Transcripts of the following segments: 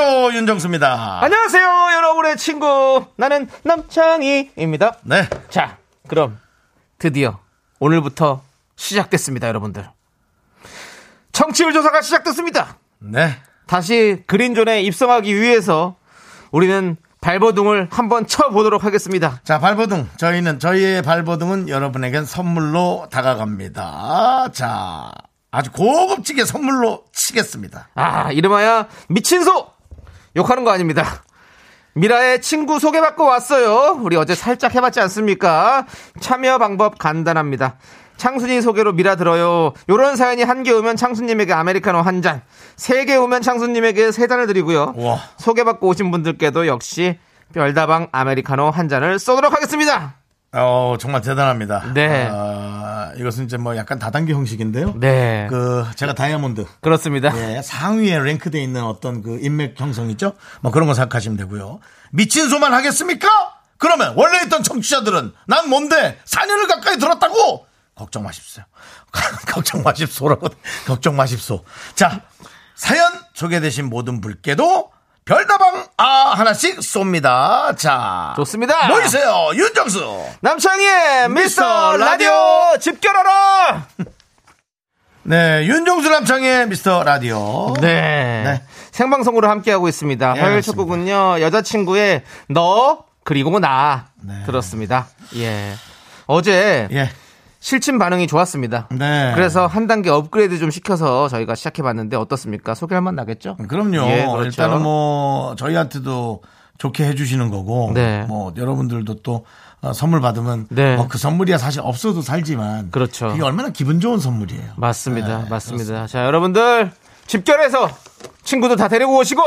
안녕하세요 윤정수입니다. 안녕하세요, 여러분의 친구. 나는 남창희입니다. 네. 자, 그럼 드디어 오늘부터 시작됐습니다, 여러분들. 청취율 조사가 시작됐습니다. 네. 다시 그린존에 입성하기 위해서 우리는 발버둥을 한번 쳐보도록 하겠습니다. 자 발버둥 저희는 저희의 발버둥은 여러분에겐 선물로 다가갑니다. 자 아주 고급지게 선물로 치겠습니다. 아, 이름하여 미친 소! 욕하는 거 아닙니다. 미라의 친구 소개받고 왔어요. 우리 어제 살짝 해봤지 않습니까? 참여 방법 간단합니다. 창순이 소개로 미라 들어요. 요런 사연이 한 개 오면 창순님에게 아메리카노 한 잔, 세 개 오면 창순님에게 세 잔을 드리고요. 우와. 소개받고 오신 분들께도 역시 별다방 아메리카노 한 잔을 쏘도록 하겠습니다. 어 정말 대단합니다. 네. 아, 이것은 이제 뭐 약간 다단계 형식인데요. 네. 그 제가 다이아몬드 그렇습니다. 예, 상위에 랭크돼 있는 어떤 그 인맥 형성 있죠? 뭐 그런 거 생각하시면 되고요. 미친 소만 하겠습니까? 그러면 원래 있던 청취자들은 난 뭔데 4년을 가까이 들었다고 걱정 마십시오. 걱정 마십소라고 걱정 마십소. 자 사연 소개되신 모든 분께도 별다방 아 하나씩 쏩니다. 자 좋습니다. 모이세요 윤정수. 남창희의 미스터 라디오 집결하라! 네 윤정수 남창의 미스터 라디오. 네. 네. 생방송으로 함께하고 있습니다. 네, 화요일 첫 그렇습니다. 곡은요, 여자친구의 너, 그리고 나. 네. 들었습니다. 예. 어제 예. 실친 반응이 좋았습니다. 네. 그래서 한 단계 업그레이드 좀 시켜서 저희가 시작해봤는데 어떻습니까? 소개할 만 나겠죠? 그럼요. 예, 그렇죠. 일단은 뭐 저희한테도 좋게 해주시는 거고, 네. 뭐 여러분들도 또 어, 선물 받으면 네. 뭐그 선물이야 사실 없어도 살지만, 그렇죠. 그게 얼마나 기분 좋은 선물이에요. 맞습니다. 네, 맞습니다. 자, 여러분들 집결해서 친구들 다 데리고 오시고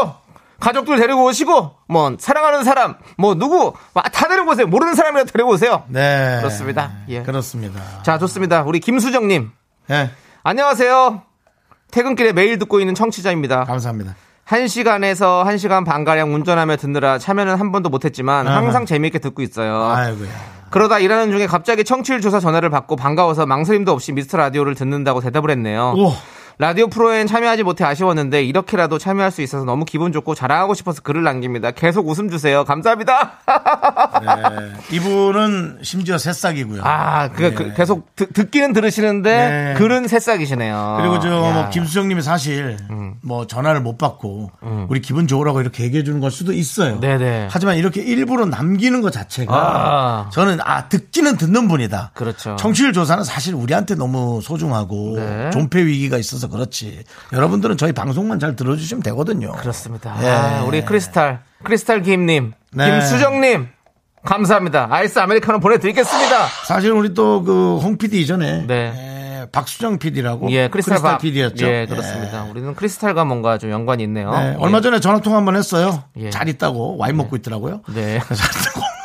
가족들 데리고 오시고 뭐 사랑하는 사람 뭐 누구 와, 다 데리고 오세요. 모르는 사람이라도 데리고 오세요. 네, 그렇습니다. 예. 그렇습니다. 자, 좋습니다. 우리 김수정님 예, 안녕하세요. 퇴근길에 매일 듣고 있는 청취자입니다. 감사합니다. 한 시간에서 한 시간 반가량 운전하며 듣느라 참여는 한 번도 못했지만 항상 재미있게 듣고 있어요. 아이고야. 그러다 일하는 중에 갑자기 청취율 조사 전화를 받고 반가워서 망설임도 없이 미스터 라디오를 듣는다고 대답을 했네요. 오, 라디오 프로엔 참여하지 못해 아쉬웠는데 이렇게라도 참여할 수 있어서 너무 기분 좋고 자랑하고 싶어서 글을 남깁니다. 계속 웃음 주세요. 감사합니다. 네. 이분은 심지어 새싹이고요. 아, 그, 네. 그 계속 듣, 듣기는 들으시는데 네. 글은 새싹이시네요. 그리고 저 야. 음. 뭐 김수정님이 사실 뭐 전화를 못 받고 우리 기분 좋으라고 이렇게 얘기해 주는 걸 수도 있어요. 네네. 하지만 이렇게 일부러 남기는 것 자체가 아. 저는 아 듣기는 듣는 분이다. 그렇죠. 청취율 조사는 사실 우리한테 너무 소중하고 네. 존폐 위기가 있어서 그렇지. 여러분들은 저희 방송만 잘 들어주시면 되거든요. 그렇습니다. 예. 아, 우리 크리스탈, 크리스탈 김님, 네. 김수정님, 감사합니다. 아이스 아메리카노 보내드리겠습니다. 사실 우리 또 그 홍 PD 이전에 네. 예, 박수정 PD라고 예, 크리스탈, 박- PD였죠. 예, 그렇습니다. 우리는 크리스탈과 뭔가 좀 연관이 있네요. 네, 예. 얼마 전에 전화 통화 한번 했어요. 예. 잘 있다고 와인 먹고 있더라고요. 네.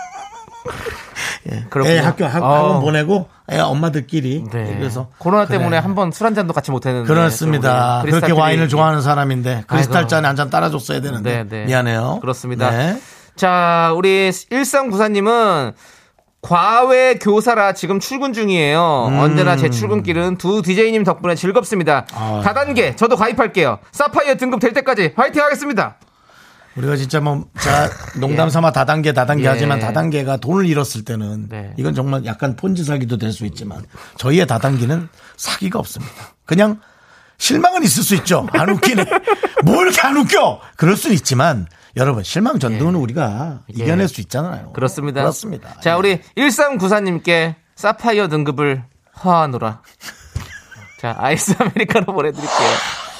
그래서 그렇군요. 애 학교 학, 어. 학원 보내고 애 엄마들끼리 네. 그래서 코로나 그래. 때문에 한 번 술 한 잔도 같이 못 했는데. 그렇습니다. 그렇게 와인을 좋아하는 사람인데 크리스탈. 잔에 한 잔 따라줬어야 되는데 네, 네. 미안해요. 그렇습니다. 네. 자, 우리 1394님은 과외 교사라 지금 출근 중이에요. 언제나 제 출근길은 두 DJ님 덕분에 즐겁습니다. 아. 다단계, 저도 가입할게요. 사파이어 등급 될 때까지 화이팅 하겠습니다. 우리가 진짜 뭐, 자, 농담 삼아 다단계, 다단계 예. 하지만 다단계가 돈을 잃었을 때는 네. 이건 정말 약간 폰지 사기도 될 수 있지만 저희의 다단계는 사기가 없습니다. 그냥 실망은 있을 수 있죠. 안 웃기네. 뭐 이렇게 안 웃겨? 그럴 수는 있지만 여러분 실망 전등은 우리가 예. 이겨낼 수 있잖아요. 그렇습니다. 그렇습니다. 자, 우리 1394님께 사파이어 등급을 허하노라. 자, 아이스 아메리카노 보내드릴게요.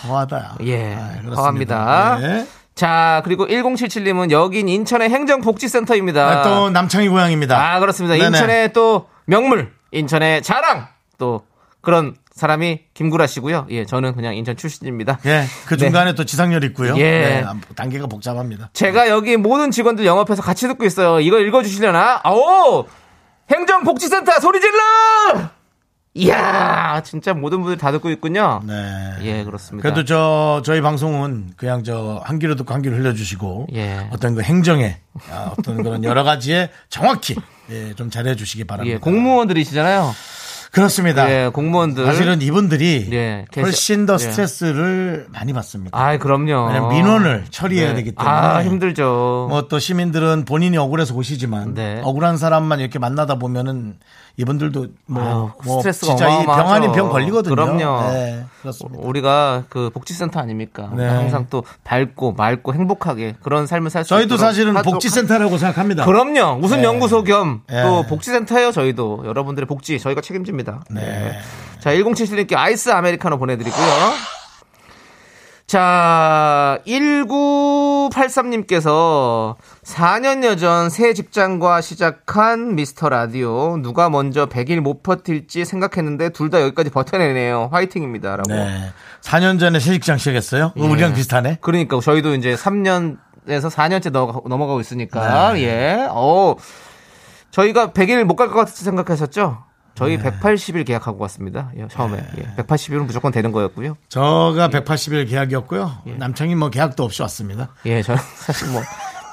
허하다. 예, 아. 허합니다. 네. 자, 그리고 1077님은 여긴 인천의 행정복지센터입니다. 아, 또 남창희 고향입니다. 아, 그렇습니다. 네네. 인천의 또 명물, 인천의 자랑, 또 그런 사람이 김구라 씨고요. 예, 저는 그냥 인천 출신입니다. 예, 그 네. 중간에 또 지상렬 있고요. 예. 네, 단계가 복잡합니다. 제가 여기 모든 직원들 영업해서 같이 듣고 있어요. 이거 읽어주시려나? 오! 행정복지센터 소리 질러! 이야, 진짜 모든 분들 다 듣고 있군요. 네. 예, 그렇습니다. 그래도 저 저희 방송은 그냥 저 한 귀로 듣고 한 귀로 흘려주시고 예. 어떤 그 행정에 아, 어떤 그런 여러 가지에 정확히 예, 좀 잘해주시기 바랍니다. 예, 공무원들이시잖아요. 그렇습니다. 예, 공무원들. 사실은 이분들이 예, 훨씬 더 예. 스트레스를 많이 받습니다. 아, 그럼요. 왜냐면 민원을 처리해야 네. 되기 때문에 아, 힘들죠. 뭐 또 시민들은 본인이 억울해서 오시지만 네. 억울한 사람만 이렇게 만나다 보면은 이분들도 뭐, 아유, 뭐 스트레스가 진짜 이 병. 아닌 병 걸리거든요. 그럼요. 네, 그렇습니다. 우리가 그 복지센터 아닙니까? 네. 항상 또 밝고 맑고 행복하게 그런 삶을 살수 저희도 있도록 사실은 하도록 복지센터라고 생각합니다. 그럼요. 웃음 네. 연구소 겸또 네. 복지센터예요. 저희도 여러분들의 복지 저희가 책임집니다. 네. 자, 1077님께 아이스 아메리카노 보내드리고요. 자, 1983님께서 4년여 전 새 직장과 시작한 미스터 라디오. 누가 먼저 100일 못 버틸지 생각했는데 둘 다 여기까지 버텨내네요. 화이팅입니다. 라고. 네. 4년 전에 새 직장 시작했어요. 예. 우리랑 비슷하네. 그러니까 저희도 이제 3년에서 4년째 넘어가고 있으니까. 네. 예. 어 저희가 100일 못 갈 것 같아서 생각하셨죠? 저희 네. 180일 계약하고 왔습니다. 예, 처음에. 예, 180일은 무조건 되는 거였고요. 저가 180일 계약이었고요. 예. 남창이 뭐 계약도 없이 왔습니다. 예, 저는 사실 뭐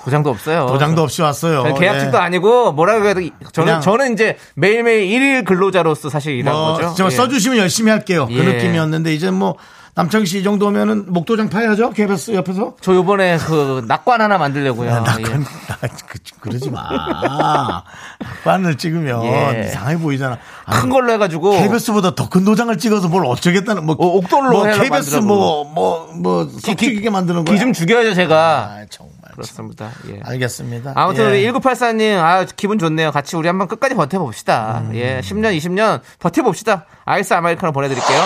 도장도 없어요. 도장도 없이 왔어요. 계약직도 예. 아니고 뭐라고 해도 저는 저는 이제 매일매일 일일 근로자로서 사실 일한 뭐 거죠. 좀 예. 써주시면 열심히 할게요. 그 예. 느낌이었는데 이제 뭐 남창희 씨 이 정도면은 목도장 파야죠. KBS 옆에서. 저 요번에 그 낙관 하나 만들려고요. 야, 나, 예. 그, 나 그, 그러지 마. 낙관을 찍으면 예. 이상해 보이잖아. 아니, 큰 걸로 해가지고 KBS보다 더 큰 도장을 찍어서 뭘 어쩌겠다는 뭐 어, 옥돌로 뭐 KBS 만들라고. 뭐뭐뭐 썩죽이게 만드는 거야. 기좀 죽여야죠 제가. 아, 정말. 그렇습니다. 예. 알겠습니다. 아무튼 예. 우리 1984님, 아, 기분 좋네요. 같이 우리 한번 끝까지 버텨봅시다. 음. 예, 10년, 20년 버텨봅시다. 아이스 아메리카노 보내드릴게요.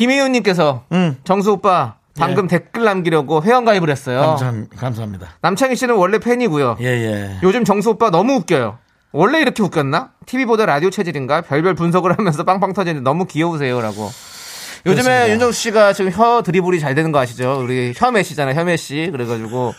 김혜윤님께서, 음. 정수 오빠, 방금 댓글 남기려고 회원가입을 했어요. 감사, 감사합니다. 남창희 씨는 원래 팬이고요. 예, 예. 요즘 정수 오빠 너무 웃겨요. 원래 이렇게 웃겼나? TV보다 라디오 체질인가? 별별 분석을 하면서 빵빵 터지는데 너무 귀여우세요라고. 요즘에 그렇습니다. 윤정수 씨가 지금 혀 드리블이 잘 되는 거 아시죠? 우리 혐의 씨잖아요, 혐의 씨. 그래가지고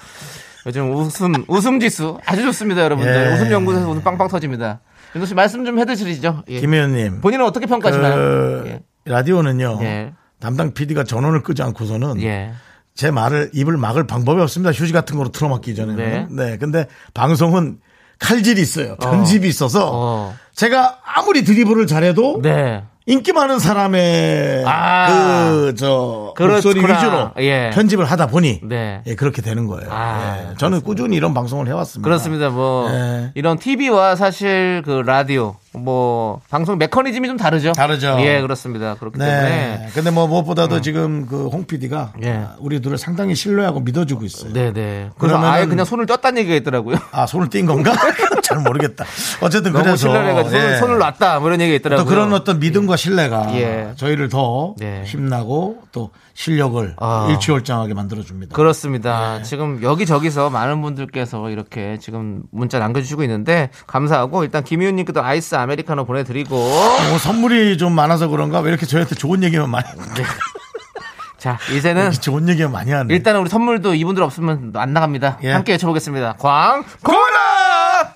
요즘 웃음 웃음 지수 아주 좋습니다, 여러분들. 예. 웃음 연구소에서 웃음 빵빵 터집니다. 윤정수 씨 말씀 좀 해드리죠. 예. 김혜연님. 본인은 어떻게 평가하시나요? 그, 예. 라디오는요. 예. 담당 PD가 전원을 끄지 않고서는 예. 제 말을 입을 막을 방법이 없습니다. 휴지 같은 거로 틀어막기 전에는. 네. 네. 근데 방송은 칼질이 있어요. 편집이 있어서 어. 제가 아무리 드리블을 잘해도 네. 인기 많은 사람의 아. 그저 그렇구나. 목소리 위주로 예. 편집을 하다 보니 네. 예, 그렇게 되는 거예요. 아, 예. 저는 꾸준히 이런 방송을 해왔습니다. 그렇습니다. 뭐 예. 이런 TV와 사실 그 라디오 뭐 방송 메커니즘이 좀 다르죠. 다르죠. 예, 그렇습니다. 그렇기 네. 때문에 근데 뭐 무엇보다도 지금 그 홍 PD가 예. 우리 둘을 상당히 신뢰하고 믿어주고 있어요. 네, 네. 그래서 그러면은- 아예 그냥 손을 떴다는 얘기가 있더라고요. 아 손을 띈 건가? 잘 모르겠다. 어쨌든 너무 그래서 신뢰를 해가지고 손을, 예. 손을 놨다 뭐 이런 얘기가 있더라고요. 또 그런 어떤 믿음과 신뢰가 예. 저희를 더 네. 힘나고 또 실력을 아. 일취월장하게 만들어줍니다. 그렇습니다. 네. 지금 여기저기서 많은 분들께서 이렇게 지금 문자 남겨주시고 있는데 감사하고 일단 김희훈님께도 아이스 아메리카노 보내드리고 뭐 선물이 좀 많아서 그런가 왜 이렇게 저희한테 좋은 얘기만 많이 자 이제는 좋은 얘기만 많이 하네. 일단은 우리 선물도 이분들 없으면 안 나갑니다. 예. 함께 외쳐보겠습니다. 광 고라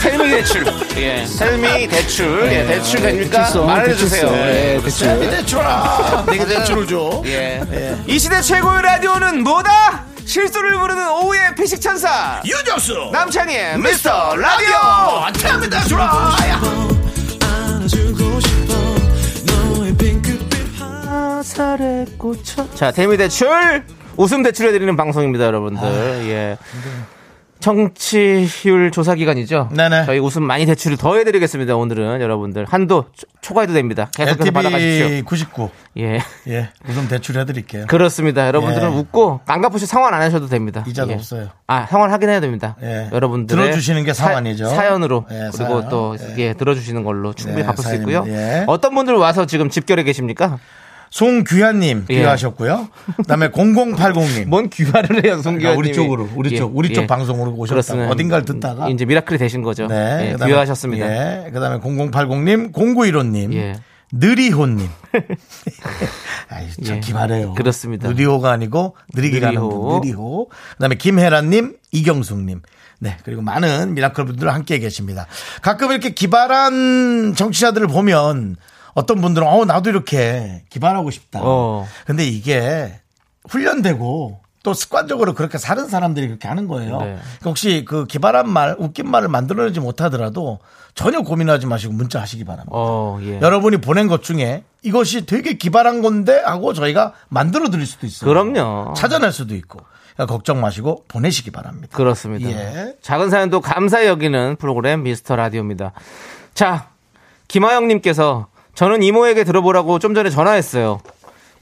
텔미 대출. 예. 텔미 대출. 예, 대출 됩니까? 대출성, 말해주세요. 대출성. 예. 예, 대출. 이템이 대출아 내가 대출을 줘 예. 이 시대 최고의 라디오는 뭐다? 실수를 부르는 오후의 피식 천사. 유정수 남창희의 미스터 라디오! 이템이 대출아 자, 대미 대출! 웃음 대출해드리는 방송입니다, 여러분들. 예. 청취율 조사 기간이죠. 네네. 저희 웃음 많이 대출을 더 해드리겠습니다. 오늘은 여러분들 한도 초- 초과해도 됩니다. 계속해서 받아가십시오. LTV 99. 예. 예, 우선 대출 해드릴게요. 그렇습니다. 여러분들은 예. 웃고 안 갚으시 상환 안 하셔도 됩니다. 이자도 예. 없어요. 아 상환 하긴 해야 됩니다. 예. 여러분들 들어주시는 게 상환이죠. 사 연으로 예, 그리고 사연. 또 예. 예, 들어주시는 걸로 충분히 네, 갚을 수 사연입니다. 있고요. 예. 어떤 분들 와서 지금 집결해 계십니까? 송규환님 예. 귀하셨고요. 그다음에 0080님. 뭔 귀화를 해요, 아, 송기환 우리 쪽으로, 우리 쪽, 우리 쪽 방송으로 오셨다. 어딘가를 듣다가. 이제 미라클이 되신 거죠. 네. 예, 그다음에- 귀화하셨습니다. 예. 그 다음에 0080님, 0915님. 예. 느리호님. 아이, 참 예. 기발해요. 그렇습니다. 느리호가 아니고 느리게 가는 느리호. 분, 느리호. 그 다음에 김혜란님, 이경숙님. 네. 그리고 많은 미라클 분들 함께 계십니다. 가끔 이렇게 기발한 청취자들을 보면 어떤 분들은 어, 나도 이렇게 기발하고 싶다. 어. 근데 이게 훈련되고 또 습관적으로 그렇게 사는 사람들이 그렇게 하는 거예요. 네. 그러니까 혹시 그 기발한 말, 웃긴 말을 만들어내지 못하더라도 전혀 고민하지 마시고 문자 하시기 바랍니다. 어, 예. 여러분이 보낸 것 중에 이것이 되게 기발한 건데 하고 저희가 만들어 드릴 수도 있어요. 그럼요. 찾아낼 수도 있고. 그러니까 걱정 마시고 보내시기 바랍니다. 그렇습니다. 예. 작은 사연도 감사히 여기는 프로그램 미스터 라디오입니다. 자, 김하영님께서 저는 이모에게 들어보라고 좀 전에 전화했어요.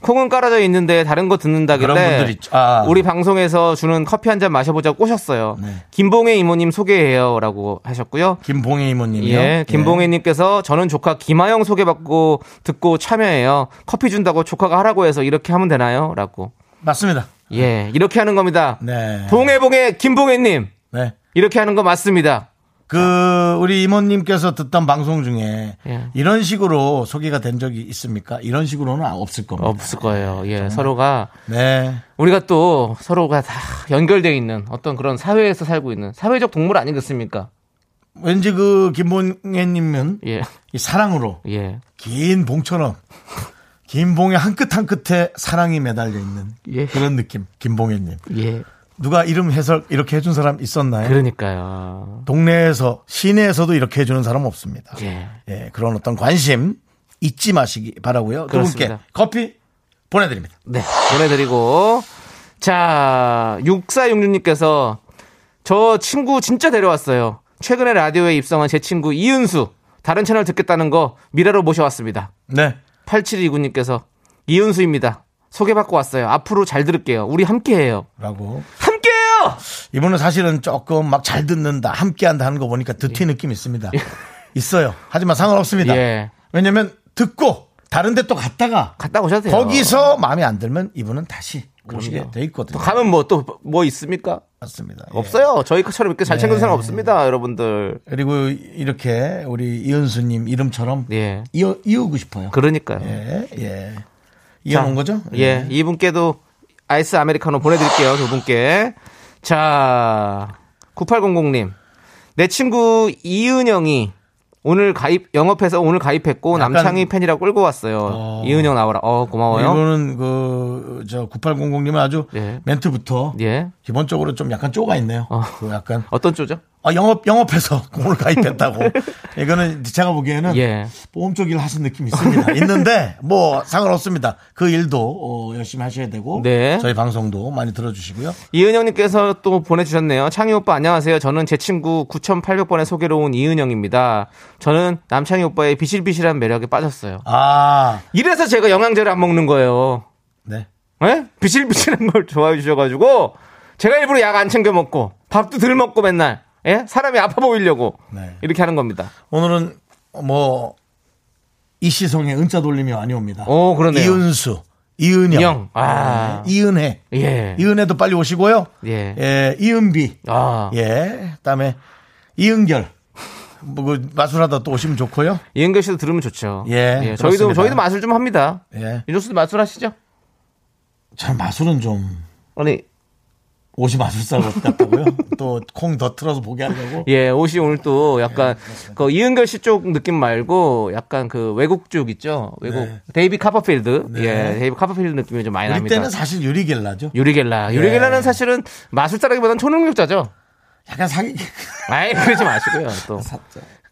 콩은 깔아져 있는데 다른 거 듣는다길래. 아. 우리 방송에서 주는 커피 한 잔 마셔보자고 꼬셨어요. 네. 김봉혜 이모님 소개해요라고 하셨고요. 김봉혜 이모님이요. 예, 김봉혜님께서 저는 조카 김하영 소개받고 듣고 참여해요. 커피 준다고 조카가 하라고 해서 이렇게 하면 되나요?라고. 맞습니다. 예, 이렇게 하는 겁니다. 네. 봉해봉해 김봉혜님 네. 이렇게 하는 거 맞습니다. 그 우리 이모님께서 듣던 방송 중에 예. 이런 식으로 소개가 된 적이 있습니까? 이런 식으로는 없을 겁니다. 없을 거예요. 예, 서로가 네. 우리가 또 서로가 다 연결되어 있는 어떤 그런 사회에서 살고 있는 사회적 동물 아니겠습니까? 왠지 그 김봉혜님은 예, 이 사랑으로 예, 긴 봉처럼 긴 봉의 한 끝 한 끝에 사랑이 매달려 있는 예. 그런 느낌. 김봉혜님. 예. 누가 이름 해설 이렇게 해준 사람 있었나요? 그러니까요. 동네에서 시내에서도 이렇게 해주는 사람 없습니다. 예. 예, 그런 어떤 관심 잊지 마시기 바라고요. 두. 분께 커피 보내드립니다. 네, 보내드리고. 자, 6466님께서 저 친구 진짜 데려왔어요. 최근에 라디오에 입성한 제 친구 이은수. 다른 채널 듣겠다는 거 미라로 모셔왔습니다. 네. 8729님께서 이은수입니다. 소개받고 왔어요. 앞으로 잘 들을게요. 우리 함께해요. 라고. 이분은 사실은 조금 막 잘 듣는다, 함께 한다 하는 거 보니까 듣티 느낌 있습니다. 있어요. 하지만 상관없습니다. 예. 왜냐면 듣고 다른 데 또 갔다가 갔다 오셔도 돼요. 거기서 마음에 안 들면 이분은 다시 오시게 돼 있거든요. 또 가면 뭐 또 뭐 있습니까? 맞습니다. 예. 없어요. 저희처럼 이렇게 잘 챙기는 네. 사람 없습니다, 여러분들. 그리고 이렇게 우리 이은수님 이름처럼 예. 이어, 이으고 싶어요. 그러니까요. 예, 예. 이어놓은 거죠? 예, 이분께도 아이스 아메리카노 보내드릴게요, 두 분께. 자, 9800님. 내 친구 이은영이 오늘 가입, 영업해서 오늘 가입했고 남창희 팬이라고 끌고 왔어요. 어. 이은영 나오라. 어, 고마워요. 이거는 그, 저, 9800님은 아주 예. 멘트부터 예. 기본적으로 좀 약간 쪼가 있네요. 어. 그 약간, 어떤 쪼죠? 아, 영업, 영업해서 오늘 가입했다고. 이거는 제가 보기에는 예. 보험 쪽 일 하신 느낌이 있습니다. 있는데, 뭐, 상관없습니다. 그 일도 어, 열심히 하셔야 되고, 네. 저희 방송도 많이 들어주시고요. 이은영님께서 또 보내주셨네요. 창희 오빠 안녕하세요. 저는 제 친구 9,800번의 소개로 온 이은영입니다. 저는 남창희 오빠의 비실비실한 매력에 빠졌어요. 아, 이래서 제가 영양제를 안 먹는 거예요. 네. 예? 비실비실한 걸 좋아해 주셔가지고 제가 일부러 약 안 챙겨 먹고 밥도 덜 먹고 맨날 예? 사람이 아파 보이려고 네. 이렇게 하는 겁니다. 오늘은 뭐, 이시성의 은자 돌림이 많이 옵니다. 오, 그러네요. 이은수, 이은영, 영. 아. 네, 이은혜. 예. 이은혜도 빨리 오시고요. 예. 예, 이은비. 아. 예. 그다음에 이은결. 뭐, 그 마술하다 또 오시면 좋고요. 이은결 씨도 들으면 좋죠. 예, 저희도 그렇습니다. 저희도 마술 좀 합니다. 예. 윤정수도 마술 하시죠? 전 마술은 좀 아니 옷이 마술사 같다고요. 또 콩 더 틀어서 보게 하려고. 예, 옷이 오늘 또 약간 그 이은결 씨 쪽 느낌 말고 약간 그 외국 쪽 있죠. 외국 네. 데이비드 카퍼필드. 네. 예, 데이비드 카퍼필드 느낌이 좀 많이 우리 납니다. 때는 사실 유리겔라죠. 유리겔라. 유리겔라는 사실은 마술사라기보다는 초능력자죠. 약간 사기. 아이 그러지 마시고요. 또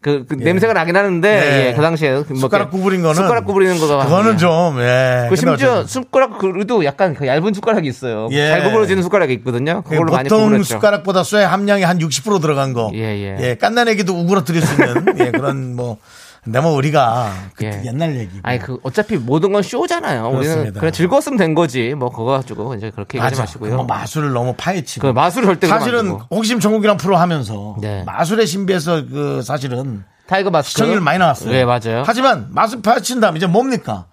그, 그 냄새가 나긴 하는데 네. 예, 그 당시에 뭐 숟가락 구부린 거는 숟가락 구부리는 거가 그거는 예. 좀 예. 그 심지어 숟가락 그래도 약간 그 얇은 숟가락이 있어요. 예. 잘 구부러지는 숟가락이 있거든요. 그 그걸로 많이 보통 구부렸죠. 숟가락보다 쇠 함량이 한 60% 들어간 거. 예, 예. 갓난애기도 우그러뜨릴 수 있는 예, 그런 뭐 근데 뭐 우리가 그때 예. 옛날 얘기고. 아니 그 어차피 모든 건 쇼잖아요. 우리는 그렇습니다. 그냥 즐거웠으면 된 거지. 뭐 그거 가지고 이제 그렇게 얘기하지. 마시고요. 뭐 마술을 너무 파헤치고. 그 마술을 절대 사실은. 호기심 천국이란 프로 하면서 네. 마술의 신비에서 그 사실은 타이거 마스크 시청률 많이 나왔어요. 네 맞아요. 하지만 마술 파헤친 다음 이제 뭡니까?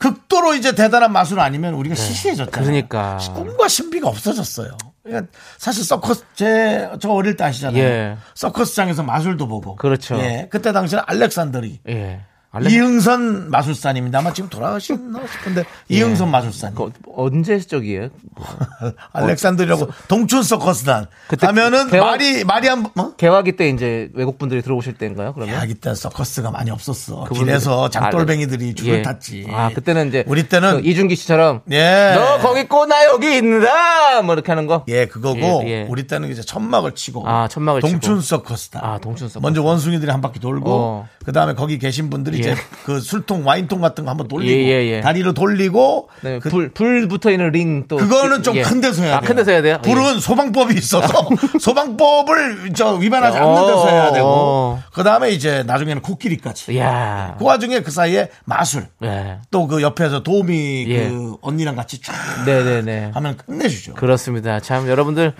극도로 이제 대단한 마술 아니면 우리가 시시해졌잖아요. 그러니까. 꿈과 신비가 없어졌어요. 그러니까 사실 서커스 제 저 어릴 때 아시잖아요. 예. 서커스장에서 마술도 보고. 그렇죠. 예. 그때 당시는 알렉산더리 예. 알레- 이흥선 마술사님인데 아마 지금 돌아가셨나 싶은데 이흥선 마술사님. 그 언제 적이에요? 알렉산드리라고 동춘 서커스단. 그때 하면은 말이 말이 한 어? 개화기 때 이제 외국 분들이 들어오실 때인가요? 그러면 대학이 때 서커스가 많이 없었어. 그분들- 길에서 장돌뱅이들이 아, 줄을 예. 탔지. 아 그때는 이제 우리 때는 그 이준기 씨처럼 예. 너 거기 있고 나 여기 있는다 뭐 이렇게 하는 거. 예, 그거고 예, 예. 우리 때는 이제 천막을 치고 아, 천막을 동춘 치고. 서커스다. 아, 동춘 서커스. 먼저 원숭이들이 한 바퀴 돌고 어. 그 다음에 거기 계신 분들이 예. 이제 그 술통 와인통 같은 거 한번 돌리고 예, 예, 예. 다리로 돌리고 네, 그- 불, 불 붙어 있는 링 또. 그거는 좀 예. 큰 데서 해야 아, 돼요. 큰 데서 해야 돼요? 불은 소방법이 있어서 소방법을 저 위반하지 어, 않는 데서 해야 되고 어. 그다음에 이제 나중에는 코끼리까지. 예. 이야. 그 와중에 그 사이에 마술 예. 또그 옆에서 도우미 예. 그 언니랑 같이 쫙 네네네. 하면 끝내주죠. 그렇습니다. 참 여러분들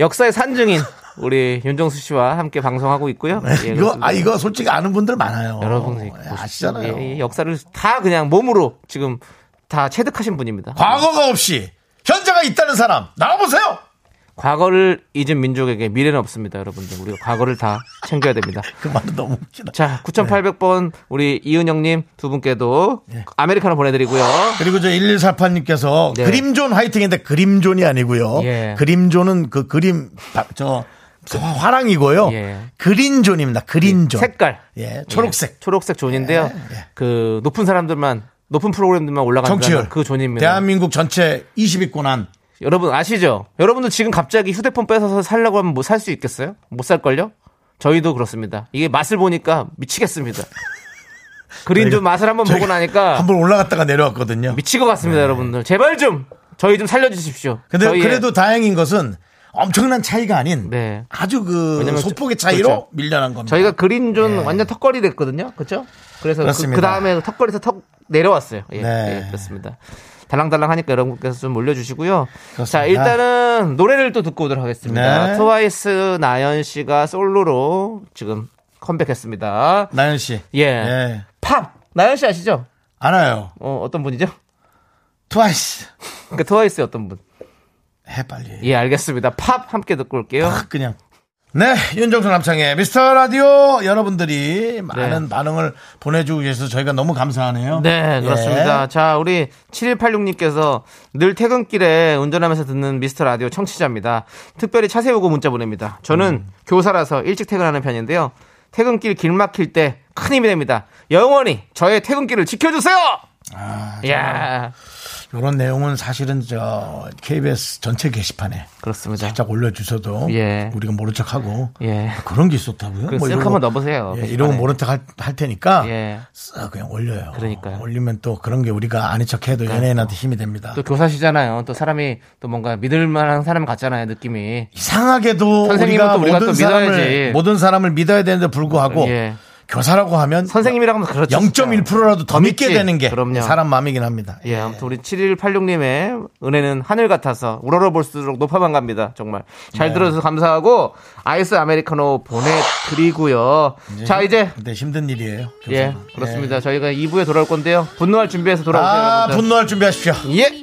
역사의 산증인 우리 윤정수 씨와 함께 방송하고 있고요. 예, 이거. 아 이거 솔직히 아는 분들 많아요. 여러분 예, 아시잖아요. 예, 예, 역사를 다 그냥 몸으로 지금 다 체득하신 분입니다. 과거가 없이 현재가 있다는 사람 나와보세요. 과거를 잊은 민족에게 미래는 없습니다, 여러분들. 우리가 과거를 다 챙겨야 됩니다. 그 말은 너무 웃기다. 자, 9,800번 우리 이은영님 두 분께도 예. 아메리카노 보내드리고요. 그리고 저 1148님께서 네. 그림존 화이팅인데 그림존이 아니고요. 예. 그림존은 그 그림 바- 저 화랑이고요. 예. 그린존입니다. 그린존. 색깔. 예, 초록색. 예, 초록색 존인데요. 예. 그 높은 사람들만 높은 프로그램들만 올라가는 정치율. 그 존입니다. 대한민국 전체 20위권 안. 여러분 아시죠? 여러분들 지금 갑자기 휴대폰 뺏어서 살려고 하면 뭐 살 수 있겠어요? 못 살걸요? 저희도 그렇습니다. 이게 맛을 보니까 미치겠습니다. 그린존 맛을 한번 보고 나니까 한번 올라갔다가 내려왔거든요. 미칠 것 같습니다, 여러분들. 제발 좀 저희 좀 살려주십시오. 근데 저희의- 그래도 다행인 것은 엄청난 차이가 아닌 네. 아주 그 소폭의 저- 차이로 그렇죠. 밀려난 겁니다. 저희가 그린존 완전 턱걸이 됐거든요. 그렇죠? 그래서 그, 다음에 턱걸이에서 턱 내려왔어요. 예, 네. 예, 그렇습니다. 달랑달랑 하니까 여러분께서 좀 올려주시고요. 그렇습니다. 자, 일단은 노래를 또 듣고 오도록 하겠습니다. 네. 트와이스 나연 씨가 솔로로 지금 컴백했습니다. 나연 씨. 예. 예. 팝! 나연 씨 아시죠? 알아요. 어, 어떤 분이죠? 트와이스. 그 트와이스의 어떤 분? 해 빨리. 예, 알겠습니다. 팝 함께 듣고 올게요. 팍 그냥. 네, 윤정수 남창의 미스터 라디오 여러분들이 많은 반응을 보내주고 계셔서 저희가 너무 감사하네요. 네, 그렇습니다. 예. 자, 우리 7186님께서 늘 퇴근길에 운전하면서 듣는 미스터 라디오 청취자입니다. 특별히 차 세우고 문자 보냅니다. 저는 음. 교사라서 일찍 퇴근하는 편인데요. 퇴근길 길 막힐 때 큰 힘이 됩니다. 영원히 저의 퇴근길을 지켜주세요! 아, 이야, 이런 내용은 사실은 저 KBS 전체 게시판에 그렇습니다. 살짝 올려주셔도 예. 우리가 모른 척하고 예. 그런 게 있었다고요? 그뭐쓱 이런 한번 거- 넣어보세요. 예, 게시판에. 이러고 모른 척할 테니까 예. 쓱 그냥 올려요. 그러니까요. 올리면 또 그런 게 우리가 아닌 척해도 연예인한테 힘이 됩니다. 또 교사시잖아요. 또 사람이 또 뭔가 믿을 만한 사람 같잖아요, 느낌이. 이상하게도 선생님은 우리가 또 우리가 모든 또 사람을 믿어야지. 모든 사람을 믿어야 되는데 불구하고 예. 교사라고 하면 선생님이라고 하면 그렇죠. 0.1%라도 더더 믿게 믿지. 되는 게 그럼요. 사람 마음이긴 합니다. 예, 아무튼 우리 7186님의 은혜는 하늘 같아서 우러러 볼수록 높아만 갑니다. 정말. 잘 네. 들어줘서 감사하고 아이스 아메리카노 보내드리고요. 자, 이제. 근데 힘든 일이에요. 예, 교사는. 그렇습니다. 저희가 2부에 돌아올 건데요. 분노할 준비해서 돌아오세요. 아, 여러분들. 분노할 준비하십시오. 예.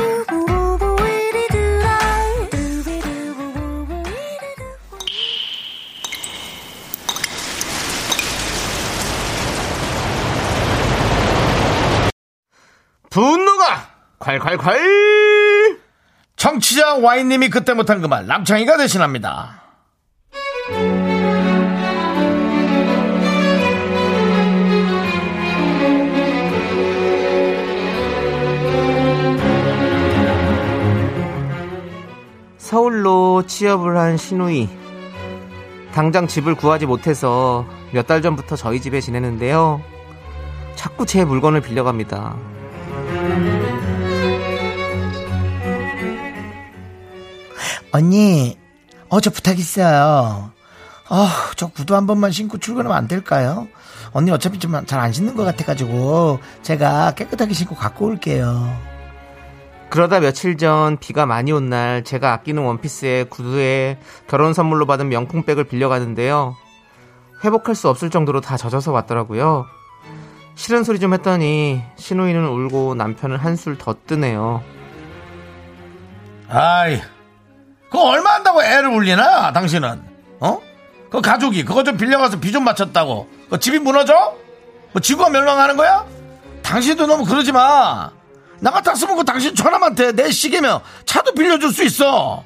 분노가 콸콸콸! 청취자 와인님이 그때 못한 그 말 남창희가 대신합니다. 서울로 취업을 한 신우이. 당장 집을 구하지 못해서 몇 달 전부터 저희 집에 지내는데요. 자꾸 제 물건을 빌려갑니다. 언니, 어, 저 부탁 있어요. 어, 저 구두 한 번만 신고 출근하면 안 될까요? 언니 어차피 좀 잘 안 신는 것 같아가지고 제가 깨끗하게 신고 갖고 올게요. 그러다 며칠 전 비가 많이 온 날 제가 아끼는 원피스에 구두에 결혼 선물로 받은 명품백을 빌려가는데요. 회복할 수 없을 정도로 다 젖어서 왔더라고요. 싫은 소리 좀 했더니 신우이는 울고 남편은 한술 더 뜨네요. 아이, 그거 얼마 한다고 애를 울리나, 당신은? 어? 그 가족이 그거 좀 빌려가서 비 좀 맞췄다고. 그 집이 무너져? 뭐 지구가 멸망하는 거야? 당신도 너무 그러지 마. 나 같았으면 그 당신 처남한테 내 시계면 차도 빌려줄 수 있어.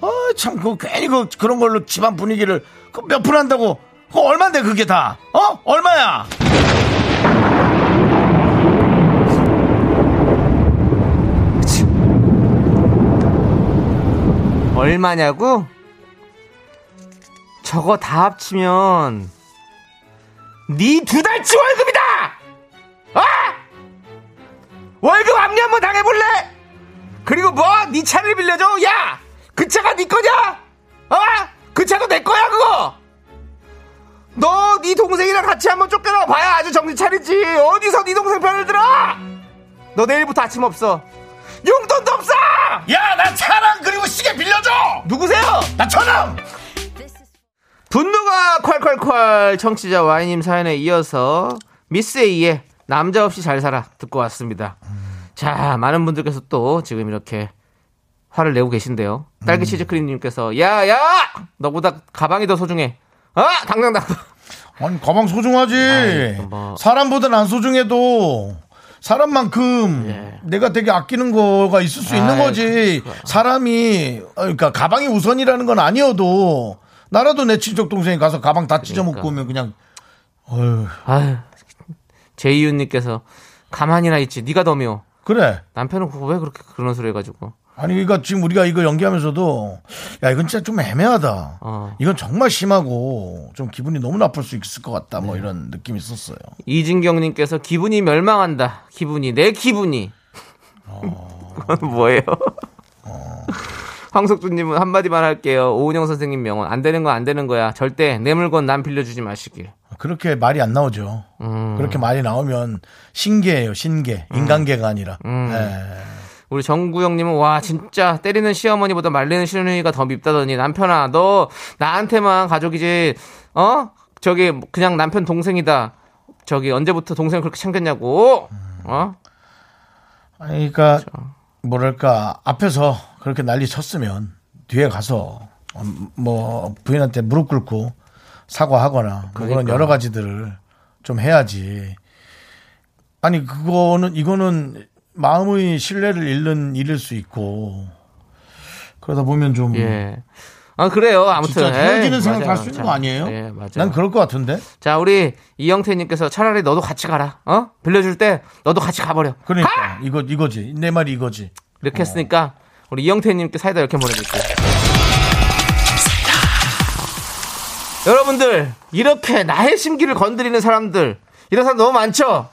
아, 참, 그 괜히 그, 그런 걸로 집안 분위기를 그 몇 푼 한다고. 그거 얼만데 그게 다? 어? 얼마야? 얼마냐고? 저거 다 합치면 네 두 달치 월급이다! 아! 월급 압류 한번 당해볼래? 그리고 뭐? 네 차를 빌려줘? 야! 그 차가 네 거냐? 아! 그 차도 내 거야 그거! 너 네 동생이랑 같이 한번 쫓겨나 봐야 아주 정신 차리지 어디서 네 동생 편을 들어! 너 내일부터 아침 없어 용돈도 없어! 야, 나 차랑 그리고 시계 빌려줘! 누구세요? 나 처남! 분노가 콸콸콸 청취자 와이님 사연에 이어서 미스 A의 남자 없이 잘 살아 듣고 왔습니다. 자, 많은 분들께서 또 지금 이렇게 화를 내고 계신데요. 딸기 치즈크림님께서 야, 야! 너보다 가방이 더 소중해. 아! 당장 나. 아니 가방 소중하지. 아이, 뭐. 사람보다는 안 소중해도 사람만큼 예. 내가 되게 아끼는 거가 있을 수 있는 아이, 거지. 사람이 어, 그러니까 가방이 우선이라는 건 아니어도 나라도 내 친척 동생이 가서 가방 다 찢어먹고 그러니까. 오면 그냥 어휴 아유. 제이윤님께서 가만히나 있지. 네가 더 미워. 그래. 남편은 왜 그렇게 그런 소리 해가지고. 아니 그러니까 지금 우리가 이거 연기하면서도 야 이건 진짜 좀 애매하다. 어. 이건 정말 심하고 좀 기분이 너무 나쁠 수 있을 것 같다. 네. 뭐 이런 느낌이 있었어요. 이진경님께서 기분이 멸망한다. 기분이 내 기분이. 그건 뭐예요? 황석주님은 한마디만 할게요. 오은영 선생님 명언 안 되는 거안 되는 거야. 절대 내 물건 남 빌려주지 마시길. 그렇게 말이 안 나오죠. 음. 그렇게 말이 나오면 신계예요, 신계. 인간계가 아니라. 음. 네. 우리 정구영님은 와 진짜 때리는 시어머니보다 말리는 시어머니가 더 밉다더니 남편아 너 나한테만 가족이지 어 저기 그냥 남편 동생이다. 저기 언제부터 동생을 그렇게 챙겼냐고 어 아니, 그러니까 뭐랄까 앞에서 그렇게 난리 쳤으면 뒤에 가서 어, 뭐 부인한테 무릎 꿇고 사과하거나 뭐 그런 그러니까. 여러 가지들을 좀 해야지. 아니 그거는 이거는 마음의 신뢰를 잃는 일일 수 있고 그러다 보면 좀 예. 아 그래요. 아무튼 진짜 헤어지는 생각. 할 수 있는 자, 거 아니에요? 예, 맞아요. 난 그럴 것 같은데. 자, 우리 이영태님께서 차라리 너도 같이 가라. 어? 빌려줄 때 너도 같이 가버려. 그러니까 가! 이거 이거지 내 말이 이거지. 이렇게 했으니까 우리 이영태님께 사이다 이렇게 보내드릴게요. 여러분들 이렇게 나의 심기를 건드리는 사람들 이런 사람 너무 많죠.